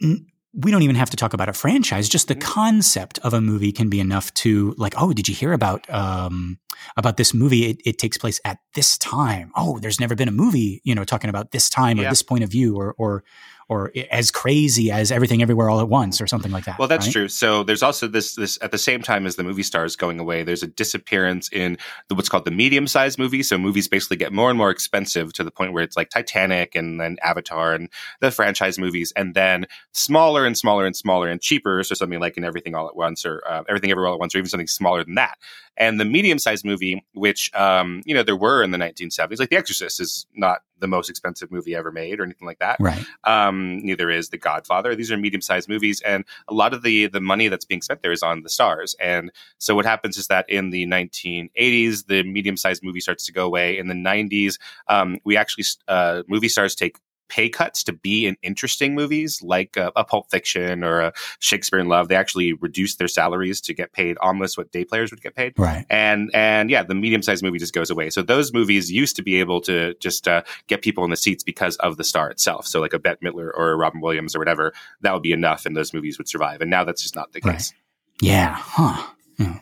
N- we don't even have to talk about a franchise. Just the mm-hmm. concept of a movie can be enough to like, oh, did you hear about um, about this movie? It, it, takes place at this time. Oh, there's never been a movie, you know, talking about this time yeah. or this point of view, or or or as crazy as everything everywhere all at once or something like that. Well, that's right? true. So there's also this this at the same time as the movie stars going away, there's a disappearance in the, what's called the medium sized movie. So movies basically get more and more expensive to the point where it's like Titanic and then Avatar and the franchise movies, and then smaller and smaller and smaller and cheaper. So something like in Everything All at Once or uh, Everything Everywhere All at Once, or even something smaller than that. And the medium sized movie, which um, you know there were in the 1970s, like The Exorcist, is not the most expensive movie ever made or anything like that. Right. Um, neither is The Godfather. These are medium sized movies, and a lot of the the money that's being spent there is on the stars. And so what happens is that in the 1980s, the medium sized movie starts to go away. In the 90s, um, we actually uh, movie stars take pay cuts to be in interesting movies like a, a Pulp Fiction or a Shakespeare in Love. They actually reduced their salaries to get paid almost what day players would get paid. Right. And and yeah, the medium sized movie just goes away. So those movies used to be able to just uh, get people in the seats because of the star itself. So like a Bette Midler or a Robin Williams or whatever, that would be enough, and those movies would survive. And now that's just not the case. Yeah. Huh. Hmm.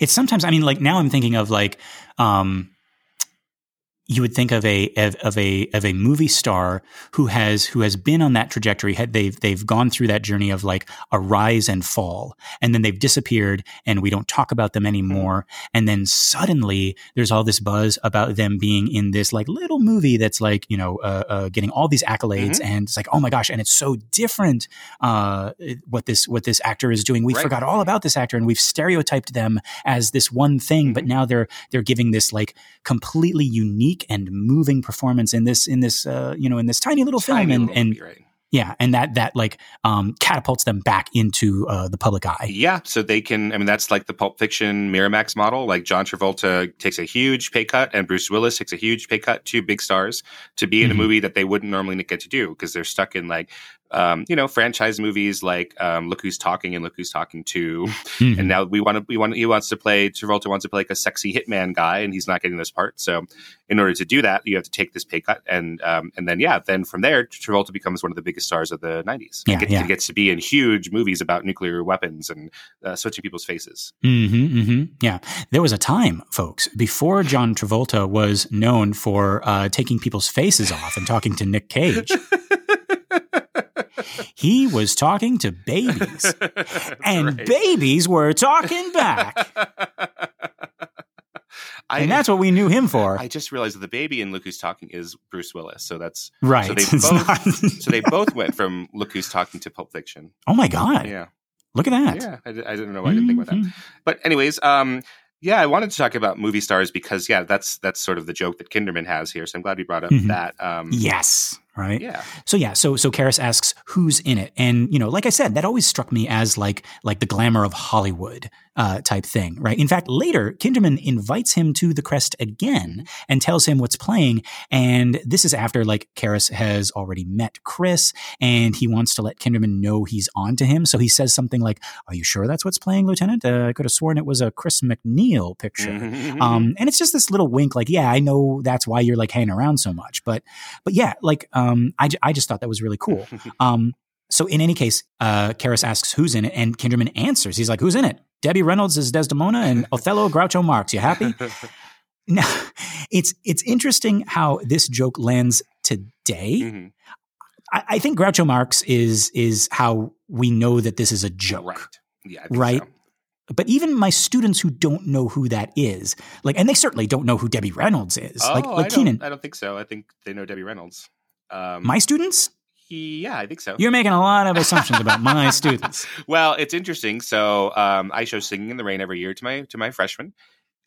It's sometimes. I mean, like now I'm thinking of like. um you would think of a of, a of a movie star who has who has been on that trajectory. They've they've gone through that journey of like a rise and fall, and then they've disappeared, and we don't talk about them anymore. And then suddenly there's all this buzz about them being in this like little movie that's like you know uh, uh, getting all these accolades, mm-hmm. and it's like oh my gosh, and it's so different uh, what this what this actor is doing. We right. forgot all about this actor, and we've stereotyped them as this one thing, mm-hmm. but now they're they're giving this like completely unique unique and moving performance in this in this uh, you know in this tiny little tiny film and, little and right. yeah and that that like um, catapults them back into uh, the public eye yeah so they can i mean that's like the pulp fiction miramax model like john travolta takes a huge pay cut and bruce willis takes a huge pay cut two big stars to be in mm-hmm. a movie that they wouldn't normally get to do because they're stuck in like um, you know, franchise movies like um, Look Who's Talking and Look Who's Talking 2 mm-hmm. and now we want to we want he wants to play Travolta wants to play like a sexy hitman guy, and he's not getting this part. So, in order to do that, you have to take this pay cut, and um, and then yeah, then from there, Travolta becomes one of the biggest stars of the '90s. Yeah, he, yeah. gets to be in huge movies about nuclear weapons and uh, switching people's faces. Mm-hmm, mm-hmm. Yeah, there was a time, folks, before John Travolta was known for uh, taking people's faces off and talking to Nick Cage. he was talking to babies, and right. babies were talking back. I, and that's what we knew him for. I just realized that the baby in Look Who's Talking is Bruce Willis. So that's right. So they, both, not... so they both went from Look Who's Talking to Pulp Fiction. Oh my god! Yeah, look at that. Yeah, I, I didn't know why I didn't think about that. Mm-hmm. But anyways, um, yeah, I wanted to talk about movie stars because yeah, that's that's sort of the joke that Kinderman has here. So I'm glad we brought up mm-hmm. that. Um, yes, right? Yeah. So yeah, so so Karras asks who's in it, and you know, like I said, that always struck me as like like the glamour of Hollywood uh, type thing, right? In fact, later Kinderman invites him to the crest again and tells him what's playing, and this is after like Karras has already met Chris, and he wants to let Kinderman know he's on to him. So he says something like, "Are you sure that's what's playing, Lieutenant? Uh, I could have sworn it was a Chris MacNeil picture." um, and it's just this little wink, like, "Yeah, I know that's why you're like hanging around so much," but but yeah, like. Um, um, I, I just thought that was really cool. Um, so in any case, uh, Karras asks who's in it, and Kinderman answers. He's like, "Who's in it? Debbie Reynolds is Desdemona, and Othello Groucho Marx. You happy?" now, it's it's interesting how this joke lands today. Mm-hmm. I, I, think Groucho Marx is is how we know that this is a joke, right? Yeah, right. So. But even my students who don't know who that is, like, and they certainly don't know who Debbie Reynolds is. Oh, like, like I Kynan. I don't think so. I think they know Debbie Reynolds. Um, my students? Yeah, I think so. You're making a lot of assumptions about my students. Well, it's interesting. So um, I show Singing in the Rain every year to my to my freshmen,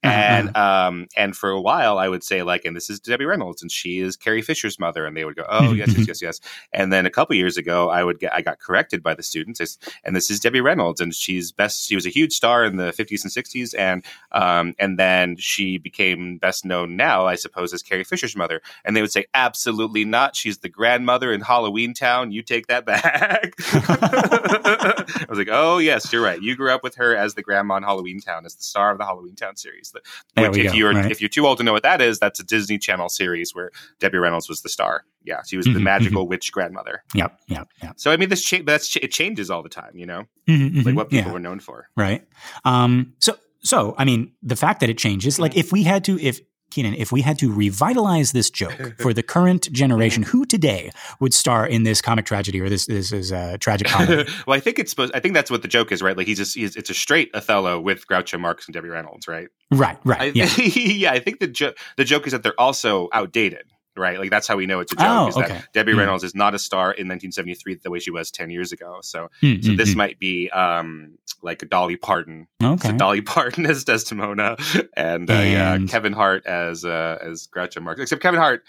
and uh-huh. um and for a while I would say like and this is Debbie Reynolds and she is Carrie Fisher's mother and they would go oh yes yes yes yes. And then a couple years ago I would get I got corrected by the students and this is Debbie Reynolds and she's best she was a huge star in the 50s and 60s and um and then she became best known now I suppose as Carrie Fisher's mother. And they would say absolutely not. She's the grandmother in Halloweentown. You take that back. I was like oh yes you're right. You grew up with her as the grandma in Halloweentown as the star of the Halloweentown series which, if go, you're right. if you're too old to know what that is, that's a Disney Channel series where Debbie Reynolds was the star. Yeah, she was mm-hmm, the magical mm-hmm. witch grandmother. Yep, yep, yep. So I mean, this cha- that's it changes all the time. You know, mm-hmm, like mm-hmm. what people yeah. were known for. Right. Um. So so I mean, the fact that it changes, like if we had to, if Kynan, if we had to revitalize this joke for the current generation, who today would star in this comic tragedy or this this is a tragic comedy? well, I think it's supposed. I think that's what the joke is, right? Like he's just he's, it's a straight Othello with Groucho Marx and Debbie Reynolds, right? Right, right. I, yeah. yeah, I think the jo- the joke is that they're also outdated right? Like that's how we know it's a joke. Oh, is okay. that Debbie mm. Reynolds is not a star in 1973 the way she was 10 years ago. So, mm, so mm, this mm. might be um, like a Dolly Parton. Okay. So Dolly Parton as Desdemona, and, uh, and... yeah, Kevin Hart as uh, as Groucho Marx. Except Kevin Hart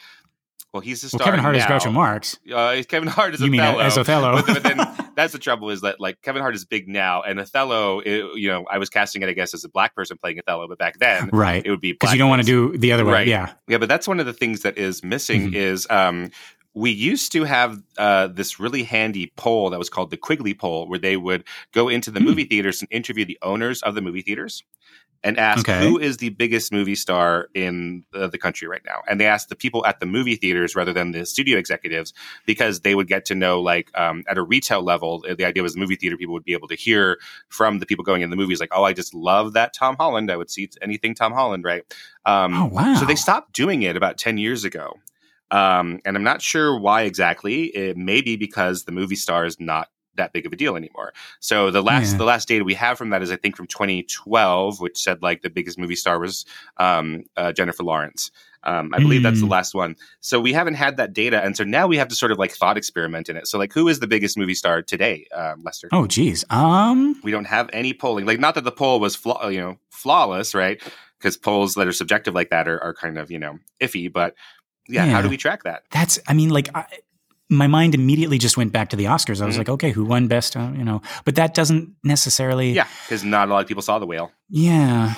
well, he's the star. Well, Kevin Hart now. is Groucho Marx. Uh, Kevin Hart is you Othello. mean as Othello? but, then that's the trouble is that like Kevin Hart is big now, and Othello, it, you know, I was casting it, I guess, as a black person playing Othello, but back then, right, it would be because you don't want to do the other way, right. yeah, yeah. But that's one of the things that is missing mm-hmm. is um, we used to have uh, this really handy poll that was called the Quigley poll, where they would go into the Hmm. movie theaters and interview the owners of the movie theaters and ask Okay. who is the biggest movie star in the, the country right now. And they asked the people at the movie theaters rather than the studio executives because they would get to know, like, um, at a retail level, uh, the idea was the movie theater people would be able to hear from the people going in the movies, like, oh, I just love that Tom Holland. I would see anything Tom Holland, right? Um, Oh, wow. So they stopped doing it about 10 years ago. Um, and I'm not sure why exactly. It may be because the movie star is not that big of a deal anymore. So the last Yeah. the last data we have from that is I think from 2012, which said like the biggest movie star was um, uh, Jennifer Lawrence. Um, I believe that's the Mm. last one. So we haven't had that data, and so now we have to sort of like thought experiment in it. So like, who is the biggest movie star today, uh, Lester? Oh, geez. Um, We don't have any polling. Like, not that the poll was flaw, you know flawless, right? Because polls that are subjective like that are, are kind of you know iffy. But yeah, how do we track that? that's. I mean, like, I, my mind immediately just went back to the Oscars. I was Mhm. like, okay, who won best? Uh, you know, but that doesn't necessarily. Yeah, because not a lot of people saw the whale. Yeah.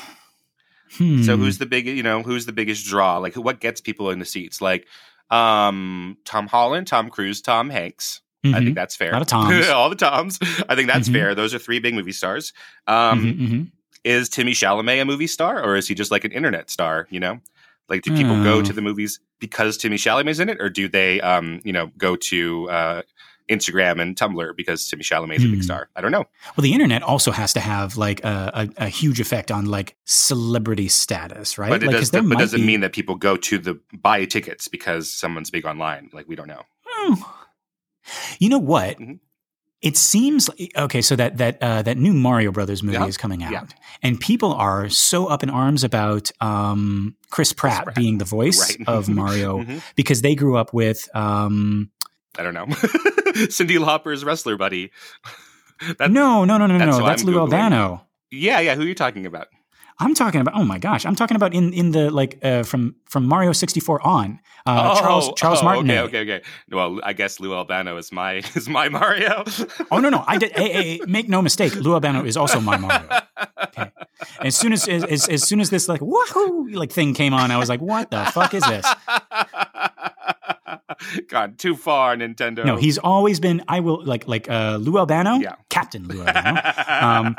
Hmm. So who's the big, you know, who's the biggest draw? Like, what gets people in the seats? Like, um, Tom Holland, Tom Cruise, Tom Hanks. I Mhm. think that's fair. Lot of Toms. All the Toms. I think that's Mhm. fair. Those are three big movie stars. Um, Mhm, mhm. Is Timmy Chalamet a movie star, or is he just like an internet star? You know, like do people go Oh. to the movies because Timmy Chalamet's in it, or do they, um, you know, go to uh, Instagram and Tumblr because Timmy Chalamet's a Hmm. big star? I don't know. Well, the internet also has to have like a, a, a huge effect on like celebrity status, right? But it like, does, but doesn't be- mean that people go to the buy tickets because someone's big online. Like we don't know. Hmm. You know what? Mhm. It seems like, okay. So that that uh, that new Mario Brothers movie Yeah. is coming out, Yeah. and people are so up in arms about um, Chris, Pratt Pratt. being the voice Right. of Mario Mhm. because they grew up with. Um, I don't know. Cyndi Lauper's wrestler buddy. That- no, no, no, no, that's no. That's I'm Lou Googling. Albano. Yeah, yeah. Who are you talking about? I'm talking about. Oh my gosh, I'm talking about in in the like uh, from from Mario 64 on. Uh, Charles Charles oh, Martinet. Okay, okay, okay. Well, I guess Lou Albano is my is my Mario. Oh no, no! I did. Hey, hey, make no mistake. Lou Albano is also my Mario. Okay. As soon as, as as soon as this like wahoo like thing came on, I was like, "What the fuck is this?" Gone too far, Nintendo. No, he's always been. I will like like uh, Lou Albano, Yeah. Captain Lou Albano, um,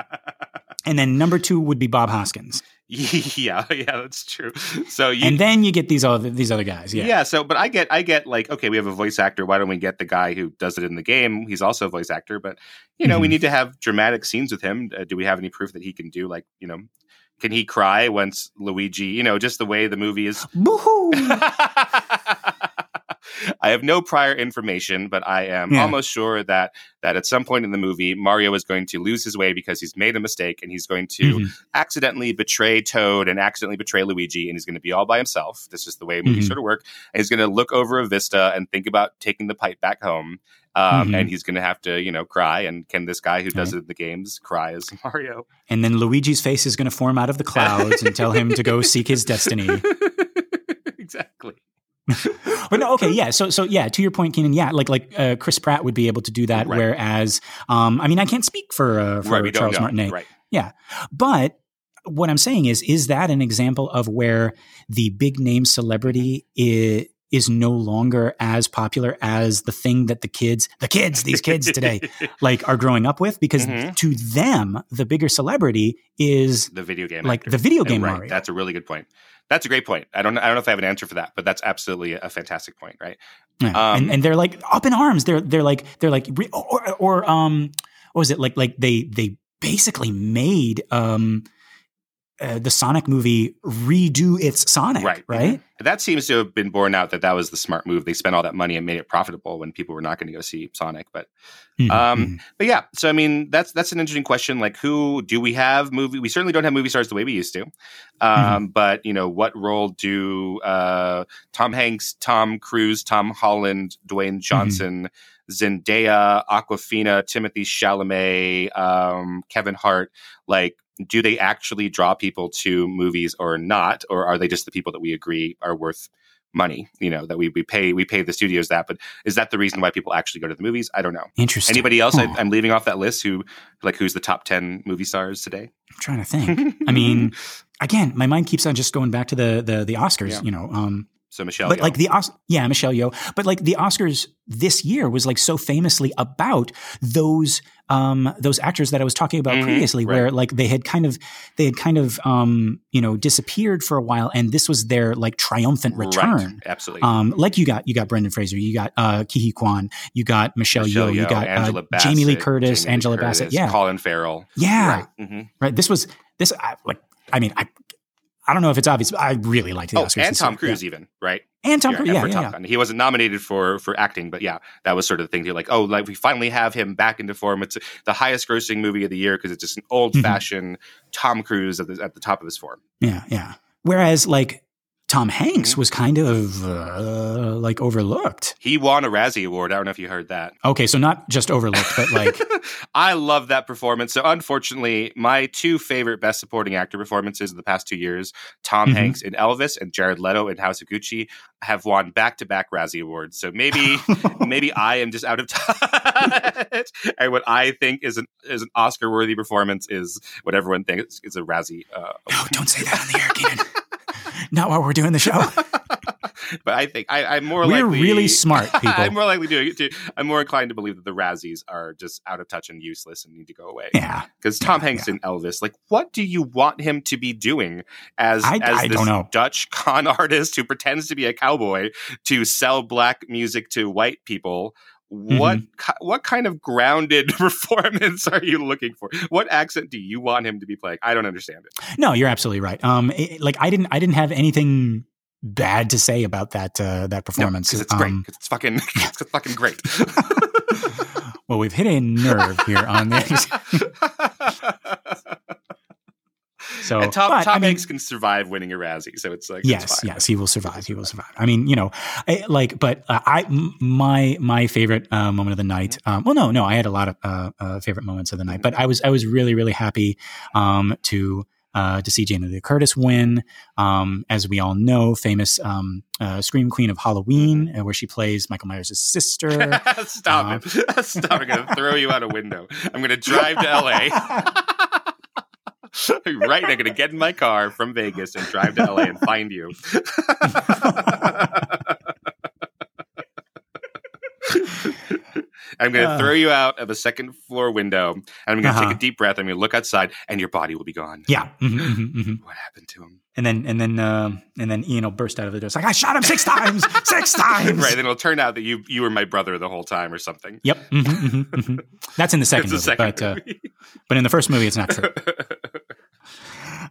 and then number two would be Bob Hoskins, yeah, yeah, that's true. So you, and then you get these other these other guys. yeah. Yeah, so but I get I get like okay, we have a voice actor. Why don't we get the guy who does it in the game? He's also a voice actor, but you know we Mhm. need to have dramatic scenes with him. Uh, do we have any proof that he can do like you know? Can he cry once Luigi? You know, just the way the movie is Boo-hoo. I have no prior information, but I am Yeah. almost sure that that at some point in the movie, Mario is going to lose his way because he's made a mistake and he's going to Mhm. accidentally betray Toad and accidentally betray Luigi, and he's going to be all by himself. This is the way movies Mhm. sort of work. And he's going to look over a vista and think about taking the pipe back home. Um, Mhm. And he's going to have to, you know, cry. And can this guy who does Okay. it in the games cry as Mario? and then Luigi's face is going to form out of the clouds and tell him to go seek his destiny. exactly. but no, okay, yeah. So, so yeah. To your point, Kynan. Yeah, like like uh, Chris Pratt would be able to do that. Right. Whereas, um, I mean, I can't speak for uh, for Right. Charles. Martinet, Right. Yeah. But what I'm saying is, is that an example of where the big name celebrity is is no longer as popular as the thing that the kids, the kids, these kids today, like are growing up with? Because Mhm. to them, the bigger celebrity is the video game like actor. the video game right. Mario. That's a really good point. That's a great point. I don't. I don't know if I have an answer for that, but that's absolutely a fantastic point. Right. Yeah. Um, and, and they're like up in arms. They're they're like they're like or, or um what was it like like they they basically made um uh, the Sonic movie redo its Sonic Right. right. That seems to have been borne out that that was the smart move. They spent all that money and made it profitable when people were not going to go see Sonic. But Mhm, Um, mhm. but yeah, so I mean that's that's an interesting question. Like, who do we have movie? We certainly don't have movie stars the way we used to. Um, Mm-hmm. But you know, what role do uh, Tom Hanks, Tom Cruise, Tom Holland, Dwayne Johnson, Zendaya, Awkwafina, Timothy Chalamet, um, Kevin Hart, like? Do they actually draw people to movies or not, or are they just the people that we agree are worth money? You know, that we, we pay we pay the studios that, but is that the reason why people actually go to the movies? I don't know. interesting Anybody else? Huh. I, I'm leaving off that list. Who like who's the top ten movie stars today? I'm trying to think I mean again my mind keeps on just going back to the the the Oscars Yeah. you know um So Michelle, but Yeoh. like the Os- yeah Michelle Yeoh, but like the Oscars this year was like so famously about those um those actors that I was talking about Mhm, previously, where like they had kind of they had kind of um you know disappeared for a while, and this was their like triumphant Right. return. absolutely. Um, like you got you got Brendan Fraser, you got uh, Ke Huy Quan, you got Michelle, Michelle Yeoh, you got Angela uh, Bassett, Jamie Lee Curtis, Jamie Lee Angela Curtis, Bassett, yeah, Colin Farrell. yeah, Right. Mhm. right. This was this I, like I mean I I don't know if it's obvious, but I really liked the Oh, Oscars. and Tom year. Cruise even, right? and Tom Cruise, yeah, yeah, yeah. Gun. He wasn't nominated for for acting, but yeah, that was sort of the thing. You're like, oh, like we finally have him back into form. It's the highest grossing movie of the year because it's just an old Mm-hmm. fashioned Tom Cruise at the, at the top of his form. Yeah, yeah. Whereas like Tom Hanks Mhm. was kind of uh, like overlooked. He won a Razzie Award. I don't know if you heard that. Okay, so not just overlooked, but like I love that performance. So, unfortunately, my two favorite Best Supporting Actor performances in the past two years, Tom Mhm. Hanks in Elvis and Jared Leto in House of Gucci, have won back-to-back Razzie Awards. So maybe, maybe I am just out of touch, and what I think is an is an Oscar-worthy performance is what everyone thinks is a Razzie. Uh, no, don't say that on the air, Kynan. Not while we're doing the show. but I think I, I'm more We're likely really smart people. I'm more likely to, to. I'm more inclined to believe that the Razzies are just out of touch and useless and need to go away. yeah, because Tom Yeah, Hanks in Elvis, like, what do you want him to be doing as I- as I this. Dutch con artist who pretends to be a cowboy to sell black music to white people? What Mm-hmm. ki- what kind of grounded performance are you looking for? What accent do you want him to be playing? I don't understand it. no, you're absolutely right. Um, it- like I didn't, I didn't have anything bad to say about that uh, that performance because it's great. Um, 'Cause it's fucking it's fucking great. well, we've hit a nerve here on this. So, and Tom, but, Tom I mean, Hanks can survive winning a Razzie, so it's like yes, yes, he will survive. He will survive. I mean, you know, I, like, but uh, I, my, my favorite uh, moment of the night. Um, well, no, no, I had a lot of uh, uh, favorite moments of the night, but I was, I was really, really happy um, to. Uh, to see Jamie Lee Curtis win, um, as we all know, famous um, uh, scream queen of Halloween, uh, where she plays Michael Myers' sister. Stop Um, it. Stop. I'm going to throw you out a window. I'm going to drive to LA. right. I'm going to get in my car from Vegas and drive to LA and find you. I'm going to Uh. throw you out of a second floor window. And I'm going to Uh-huh. take a deep breath. I'm going to look outside, and your body will be gone. yeah, mhm, mhm, mhm. What happened to him? and then and then um, and then Ian will burst out of the door. It's like I shot him six times, six times. right. Then it'll turn out that you you were my brother the whole time or something. Yep. mhm, mhm, mhm. That's in the second movie, second but uh, but in the first movie, it's not true.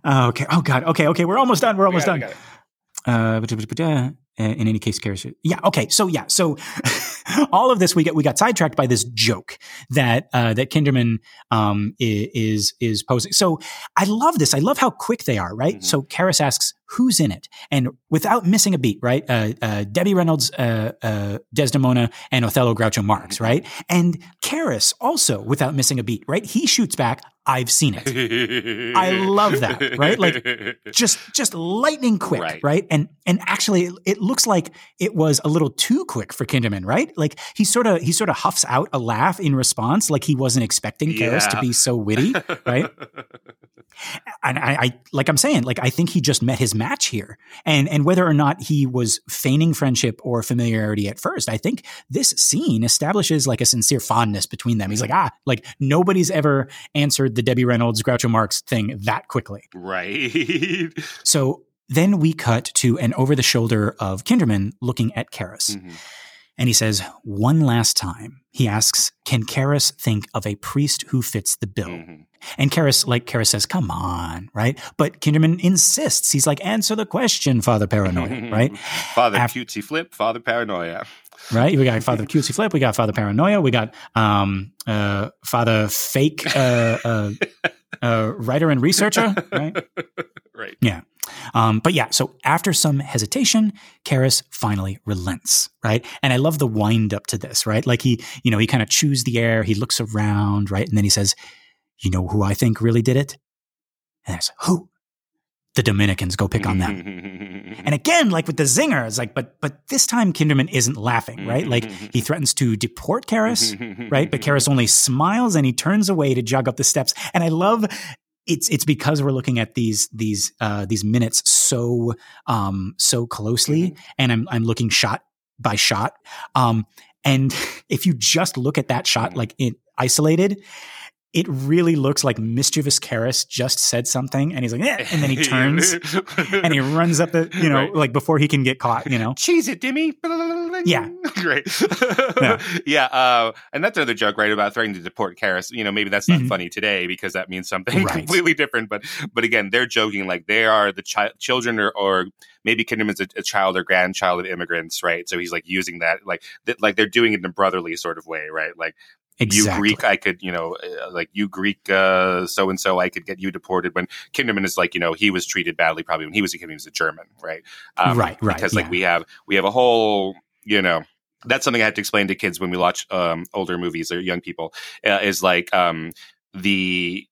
Uh, okay. Oh God. Okay. Okay. We're almost done. We're almost done. we got it. Uh, in any case, Karras. Yeah. Okay. So yeah. So all of this we get we got sidetracked by this joke that uh, that Kinderman um, is is posing. So I love this. I love how quick they are. Right. Mhm. So Karras asks who's in it, and without missing a beat. Right. Uh, uh, Debbie Reynolds, uh, uh, Desdemona, and Othello Groucho Marx. Mhm. Right. And Karras also without missing a beat. Right. He shoots back. I've seen it I love that, right? Like, just just lightning quick, Right. right? And and actually, it looks like it was a little too quick for Kinderman, right? Like he sort of he sort of huffs out a laugh in response, like he wasn't expecting Karras to be so witty, right? and I, I like I'm saying, like I think he just met his match here, and and whether or not he was feigning friendship or familiarity at first, I think this scene establishes like a sincere fondness between them. He's like, ah, like nobody's ever answered the Debbie Reynolds Groucho Marx thing that quickly. right. So then we cut to an over the shoulder of Kinderman looking at Karras. Mhm. And he says, one last time, he asks, can Karras think of a priest who fits the bill? Mhm. And Karras, like Karras says, come on, right? But Kinderman insists. He's like, answer the question, Father Paranoia, right? Father Af- cutesy flip, Father paranoia. Right? We got Father Cutesy Flip, we got Father Paranoia, we got um, uh, Father Fake uh, uh, uh, Writer and Researcher, right? right. Yeah. Um, but yeah, so after some hesitation, Karras finally relents, right? And I love the wind up to this, right? Like he, you know, he kind of chews the air, he looks around, right? And then he says, You know who I think really did it? And I there's who? The Dominicans go pick on them. And again, like with the zinger, it's like, but but this time Kinderman isn't laughing, right? Like he threatens to deport Karras, right? But Karras only smiles and he turns away to jog up the steps. And I love it's it's because we're looking at these these uh, these minutes so um, so closely, mm-hmm. and I'm I'm looking shot by shot. Um, and if you just look at that shot mm-hmm. like it isolated, it really looks like mischievous Karras just said something and he's like, eh, and then he turns and he runs up the, you know, right. like before he can get caught, you know. Cheese it, Dimmy. Yeah. Great. yeah. yeah uh, and that's another joke, right, about threatening to deport Karras. You know, maybe that's not mm-hmm. funny today because that means something right. completely different. But but again, they're joking like they are the chi- children or, or maybe Kinderman's a, a, child or grandchild of immigrants, right? So he's like using that, like, th- like they're doing it in a brotherly sort of way, right? Like Exactly. You Greek, I could, you know, uh, like you Greek, so and so, I could get you deported. When Kinderman is like, you know, he was treated badly probably when he was a kid, he was a German, right? Um, right, right. Because like yeah. we have we have a whole, you know, that's something I have to explain to kids when we watch um, older movies or young people uh, is like um, the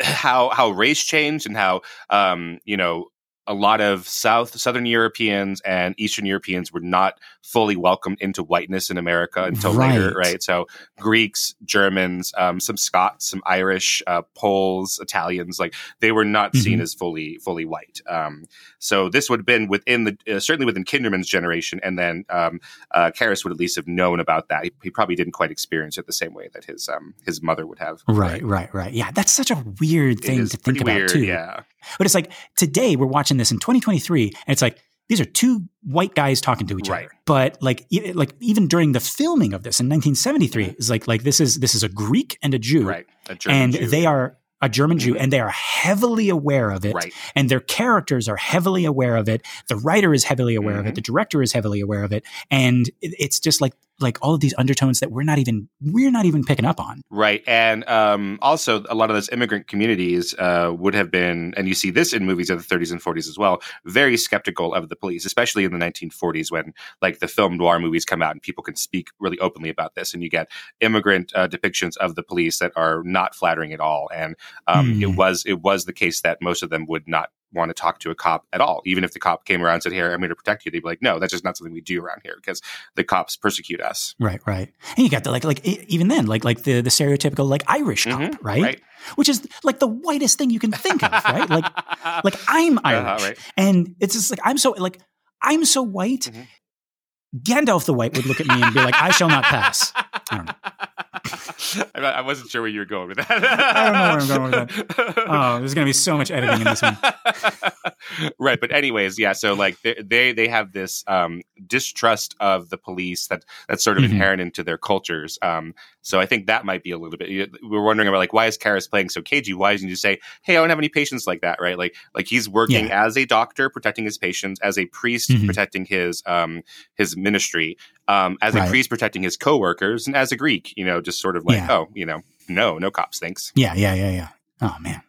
how how race changed and how um, you know a lot of South Southern Europeans and Eastern Europeans were not fully welcomed into whiteness in America until right. later, right? So Greeks, Germans, um, some Scots, some Irish, uh, Poles, Italians, like they were not mm-hmm. seen as fully fully white. Um, so this would have been within the uh, certainly within Kinderman's generation, and then um, uh, Karras would at least have known about that. He, he, probably didn't quite experience it the same way that his um, his mother would have. Right, right, right. Yeah, that's such a weird thing to think about weird, too. Yeah, but it's like today we're watching this in 2023, and it's like these are two white guys talking to each right. other. But like like even during the filming of this in 1973, mm-hmm. it's like like this is this is a Greek and a Jew, right? A and Jew. they are a German Jew, mm-hmm. and they are heavily aware of it. Right. And their characters are heavily aware of it. The writer is heavily aware mm-hmm. of it. Mm-hmm. The director is heavily aware of it. And it's just like like all of these undertones that we're not even we're not even picking up on right and um, also a lot of those immigrant communities uh, would have been and you see this in movies of the 30s and 40s as well very skeptical of the police especially in the 1940s when like the film noir movies come out and people can speak really openly about this and you get immigrant uh, depictions of the police that are not flattering at all and um, mm. it was it was the case that most of them would not want to talk to a cop at all. Even if the cop came around and said, Here, I'm going to protect you, they'd be like, No, that's just not something we do around here because the cops persecute us. Right, right. And you got the like like even then, like like the the stereotypical like Irish cop, mm-hmm, right? right? Which is like the whitest thing you can think of, right? Like like I'm uh-huh, Irish. Uh-huh, right. And it's just like I'm so like I'm so white. Mm-hmm. Gandalf the White would look at me and be like, I shall not pass. I don't know. I wasn't sure where you were going with that. I don't know where I'm going with that. Oh, there's going to be so much editing in this one. right, but anyways, yeah. So like they they, they have this um, distrust of the police that that's sort of mm-hmm. inherent into their cultures. Um, so I think that might be a little bit. We're wondering about like why is Karras playing so cagey? Why doesn't he say, "Hey, I don't have any patients like that"? Right? Like like he's working yeah. as a doctor protecting his patients, as a priest mm-hmm. protecting his um his ministry, um, as right. a priest protecting his coworkers, and as a Greek, you know, just sort of like, yeah. oh, you know, no, no cops, thanks. Yeah, yeah, yeah, yeah. Oh man.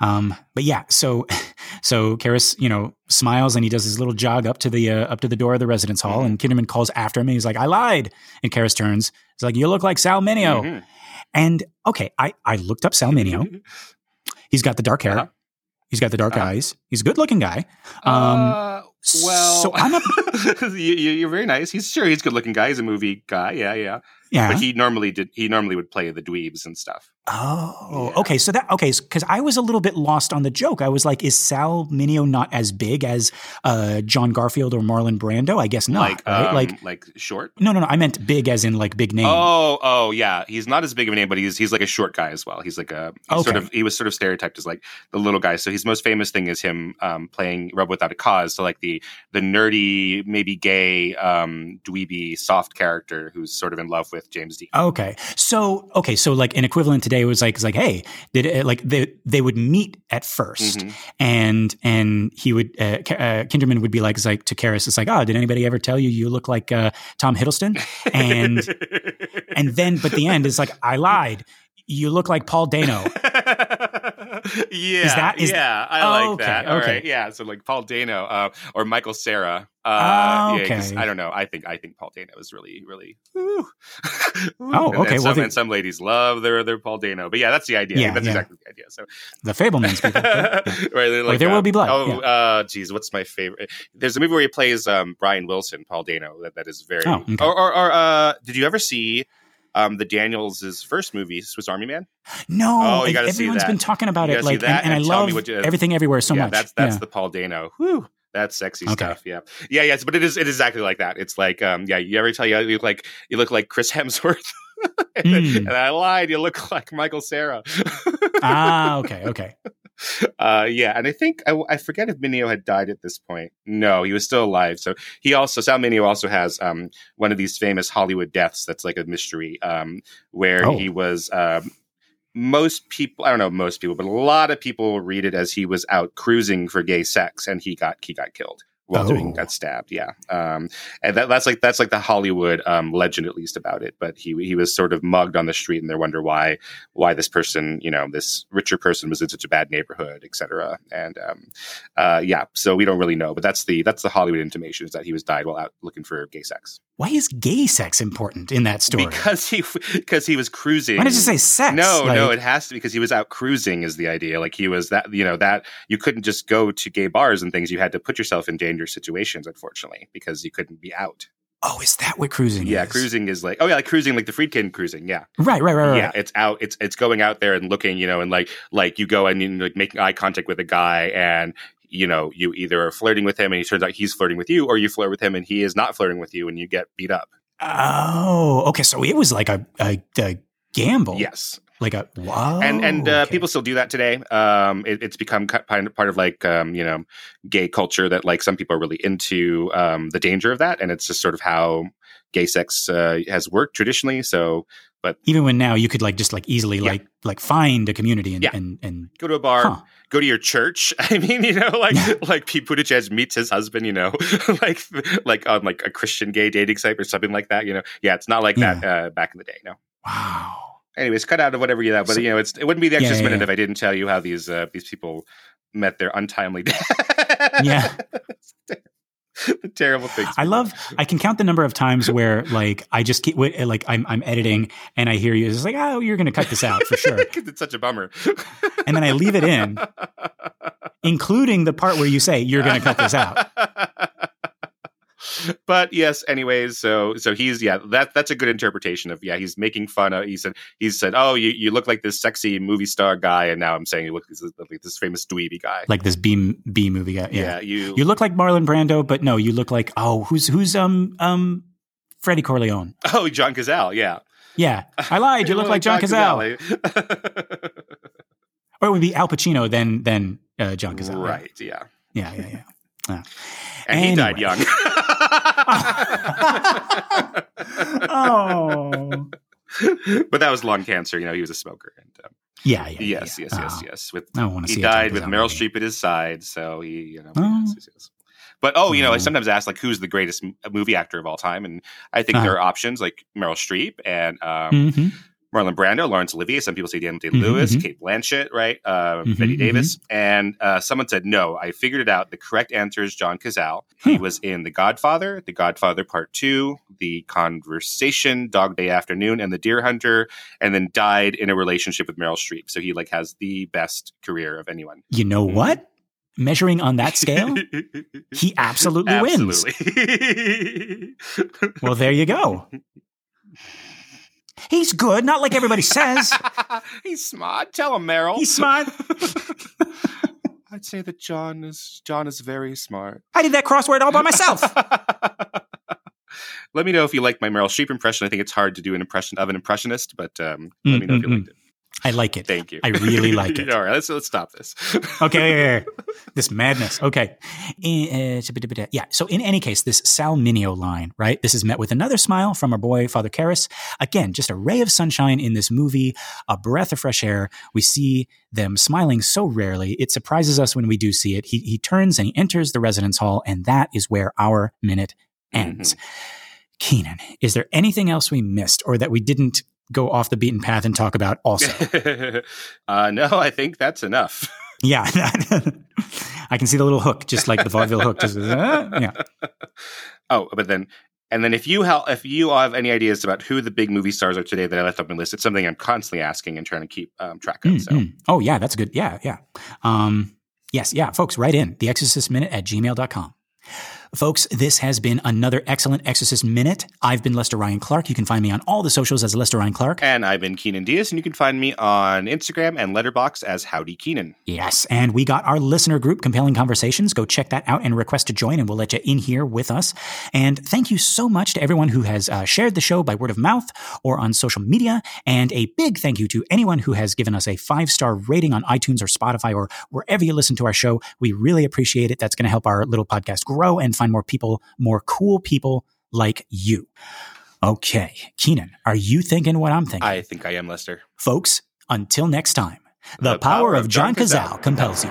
Um, but yeah, so so Karras, you know, smiles and he does his little jog up to the uh, up to the door of the residence hall, mm-hmm. and Kinderman calls after him. And he's like, "I lied," and Karras turns. He's like, "You look like Sal Mineo." Mm-hmm. And okay, I I looked up Sal Mineo. he's got the dark hair. Uh-huh. He's got the dark uh-huh. eyes. He's a good looking guy. Um, uh, well, so I'm a, you, are very nice. He's sure he's a good looking guy. He's a movie guy. Yeah, yeah. Yeah. But he normally did. He normally would play the dweebs and stuff. Oh, yeah. okay. So that okay, because I was a little bit lost on the joke. I was like, is Sal Mineo not as big as uh, John Garfield or Marlon Brando? I guess not. Like, right? um, like, like short? No, no, no. I meant big as in like big name. Oh, oh, yeah. He's not as big of a name, but he's he's like a short guy as well. He's like a he's okay. sort of he was sort of stereotyped as like the little guy. So his most famous thing is him um, playing Rebel Without a Cause. So like the the nerdy, maybe gay, um, dweeby, soft character who's sort of in love with James Dean. Okay, so okay, so like an equivalent today was like, like, hey, did it, like they they would meet at 1st mm-hmm. and and he would uh, uh, Kinderman would be like, it's like to Karras, it's like, oh, did anybody ever tell you you look like uh, Tom Hiddleston? And and then, but the end is like, I lied. You look like Paul Dano. yeah, is that, is yeah, I like okay, that. All okay. right, yeah. So like Paul Dano uh, or Michael Cera. Uh, oh, okay. Yeah, I don't know. I think I think Paul Dano is really really. Ooh. oh, okay. And, well, some, and some ladies love their their Paul Dano, but yeah, that's the idea. Yeah, that's yeah. exactly the idea. So the Fabelmans people, right? Like, there uh, will be blood. Oh, yeah. uh, geez, what's my favorite? There's a movie where he plays um, Brian Wilson, Paul Dano. That that is very. Oh, okay. Or or, or uh, did you ever see? Um, the Daniels' first movie, Swiss Army Man. No, Oh, you gotta see everyone's that. been talking about You it, like, that and, and I and me love you- everything everywhere so yeah, much. that's that's yeah. the Paul Dano. Whew. That's sexy Okay. stuff. Yeah, yeah, yes. But it is it is exactly like that. It's like, um, yeah. You ever tell you you look like you look like Chris Hemsworth, and, Mm. and I lied. You look like Michael Cera. ah, okay, okay. Uh, yeah, and I think I, I forget if Mineo had died at this point. No, he was still alive. So he also Sal Mineo also has um, one of these famous Hollywood deaths that's like a mystery, um, where Oh. he was. Um, most people, I don't know, most people, but a lot of people read it as he was out cruising for gay sex, and he got he got killed while doing Oh. got stabbed. Yeah, um, and that, that's like that's like the Hollywood um, legend at least about it. But he he was sort of mugged on the street, and they wonder why why this person, you know, this richer person was in such a bad neighborhood, etc. And um, uh, yeah, so we don't really know, but that's the that's the Hollywood intimation is that he was died while out looking for gay sex Why is gay sex important in that story? because he because he was cruising. Why did you say sex? No, no, it has to be because he was out cruising is the idea. Like he was that you know that you couldn't just go to gay bars and things. You had to put yourself in dangerous situations, unfortunately, because you couldn't be out. Oh, is that what cruising Yeah, is? cruising is like oh yeah, like cruising like the Friedkin cruising. Yeah, Right, right, right, right. yeah, it's out. It's it's going out there and looking, you know, and like like you go and you like making eye contact with a guy and. You know, you either are flirting with him and he turns out he's flirting with you, or you flirt with him and he is not flirting with you and you get beat up. Oh, okay. So it was like a, a, a gamble. Yes. Like a wow. and and uh, okay. people still do that today. Um, it, it's become kind of part of like um, you know gay culture that like some people are really into um, the danger of that, and it's just sort of how gay sex uh, has worked traditionally. So even when now you could like just like easily Yeah. like like find a community and Yeah. and, and go to a bar, huh. go to your church. I mean, you know, like Yeah. like Pete Buttigieg meets his husband, you know, like like on like a Christian gay dating site or something like that. You know, yeah, it's not like that uh, back in the day. No. wow. Anyways, cut out of whatever you have, but So- you know, it's it wouldn't be the Yeah, yeah, minute yeah. if I didn't tell you how these uh, these people met their untimely death. Yeah. The terrible things. I love. I can count the number of times where like I just keep like I'm I'm editing and I hear you. It's like oh you're going to cut this out for sure, it's such a bummer. and then I leave it in, including the part where you say you're going to cut this out. but yes, anyways, so so he's yeah, that that's a good interpretation of yeah, he's making fun of he said he said, Oh, you, you look like this sexy movie star guy, and now I'm saying you look this like this famous dweeby guy. Like this B B movie guy. yeah, Yeah. you You look like Marlon Brando, but no, you look like oh who's who's um um Freddie Corleone. Oh, John Cazale, yeah. Yeah, I lied. You look like John Cazale. Cazale. Or it would be Al Pacino, then then uh, John Cazale. right, yeah. Yeah, yeah, yeah. And he died young. Oh. but that was lung cancer. You know, he was a smoker. And, um, Yeah, yeah. yes, yeah. yes, yes, Oh, yes. With I don't want to he see. died with Meryl movie. Streep at his side, so he, you know. Oh. yes, yes, yes. But oh, you know, I Oh. sometimes ask like, who's the greatest m- movie actor of all time? And I think Uh-huh. there are options like Meryl Streep and um, Mhm. Marlon Brando, Laurence Olivier. Some people say Daniel Day Mhm, Lewis, mhm. Cate Blanchett, right? Uh, Mhm, Bette mhm. Davis. And uh, someone said, no, I figured it out. The correct answer is John Cazale. He Hmm. was in The Godfather, The Godfather Part 2, The Conversation, Dog Day Afternoon, and The Deer Hunter, and then died in a relationship with Meryl Streep. So he like has the best career of anyone. You know Mhm. what? Measuring on that scale, he absolutely, wins. Well, there you go. He's good, not like everybody says. He's smart. Tell him, Meryl. He's smart. I'd say that John is John is very smart. I did that crossword all by myself. let me know if you like my Meryl Streep impression. I think it's hard to do an impression of an impressionist, but um, let me know if you Mm, mm, liked it. I like it. Thank you. I really like it. All right, let's let's stop this. Okay, this madness. Okay, Eh, yeah. So in any case, this Sal Mineo line, right? This is met with another smile from our boy Father Karras. Again, just a ray of sunshine in this movie, a breath of fresh air. We see them smiling so rarely; it surprises us when we do see it. He he turns and he enters the residence hall, and that is where our minute ends. Kynan, is there anything else we missed or that we didn't go off the beaten path and talk about? Also, uh, no, I think that's enough. Yeah, I can see the little hook, just like the vaudeville hook. Just uh, yeah. Oh, but then and then if you help, if you have any ideas about who the big movie stars are today that I left up on the list, it's something I'm constantly asking and trying to keep um, track of. Mm, So mm. Oh yeah, that's good. Yeah, yeah. Um, yes, yeah, folks, write in the exorcist minute at gmail.com. Folks, this has been another excellent Exorcist Minute. I've been Lester Ryan Clark. You can find me on all the socials as Lester Ryan Clark. And I've been Kynan Diaz, and you can find me on Instagram and Letterboxd as Howdy Kynan. Yes, and we got our listener group, Compelling Conversations. Go check that out and request to join, and we'll let you in here with us. And thank you so much to everyone who has uh, shared the show by word of mouth or on social media. And a big thank you to anyone who has given us a five star rating on iTunes or Spotify or wherever you listen to our show. We really appreciate it. That's going to help our little podcast grow and find more people, more cool people like you. Okay, Kynan, are you thinking what I'm thinking? I think I am, Lester. Folks, until next time, the, the power, power, of John, John Cazale compels you.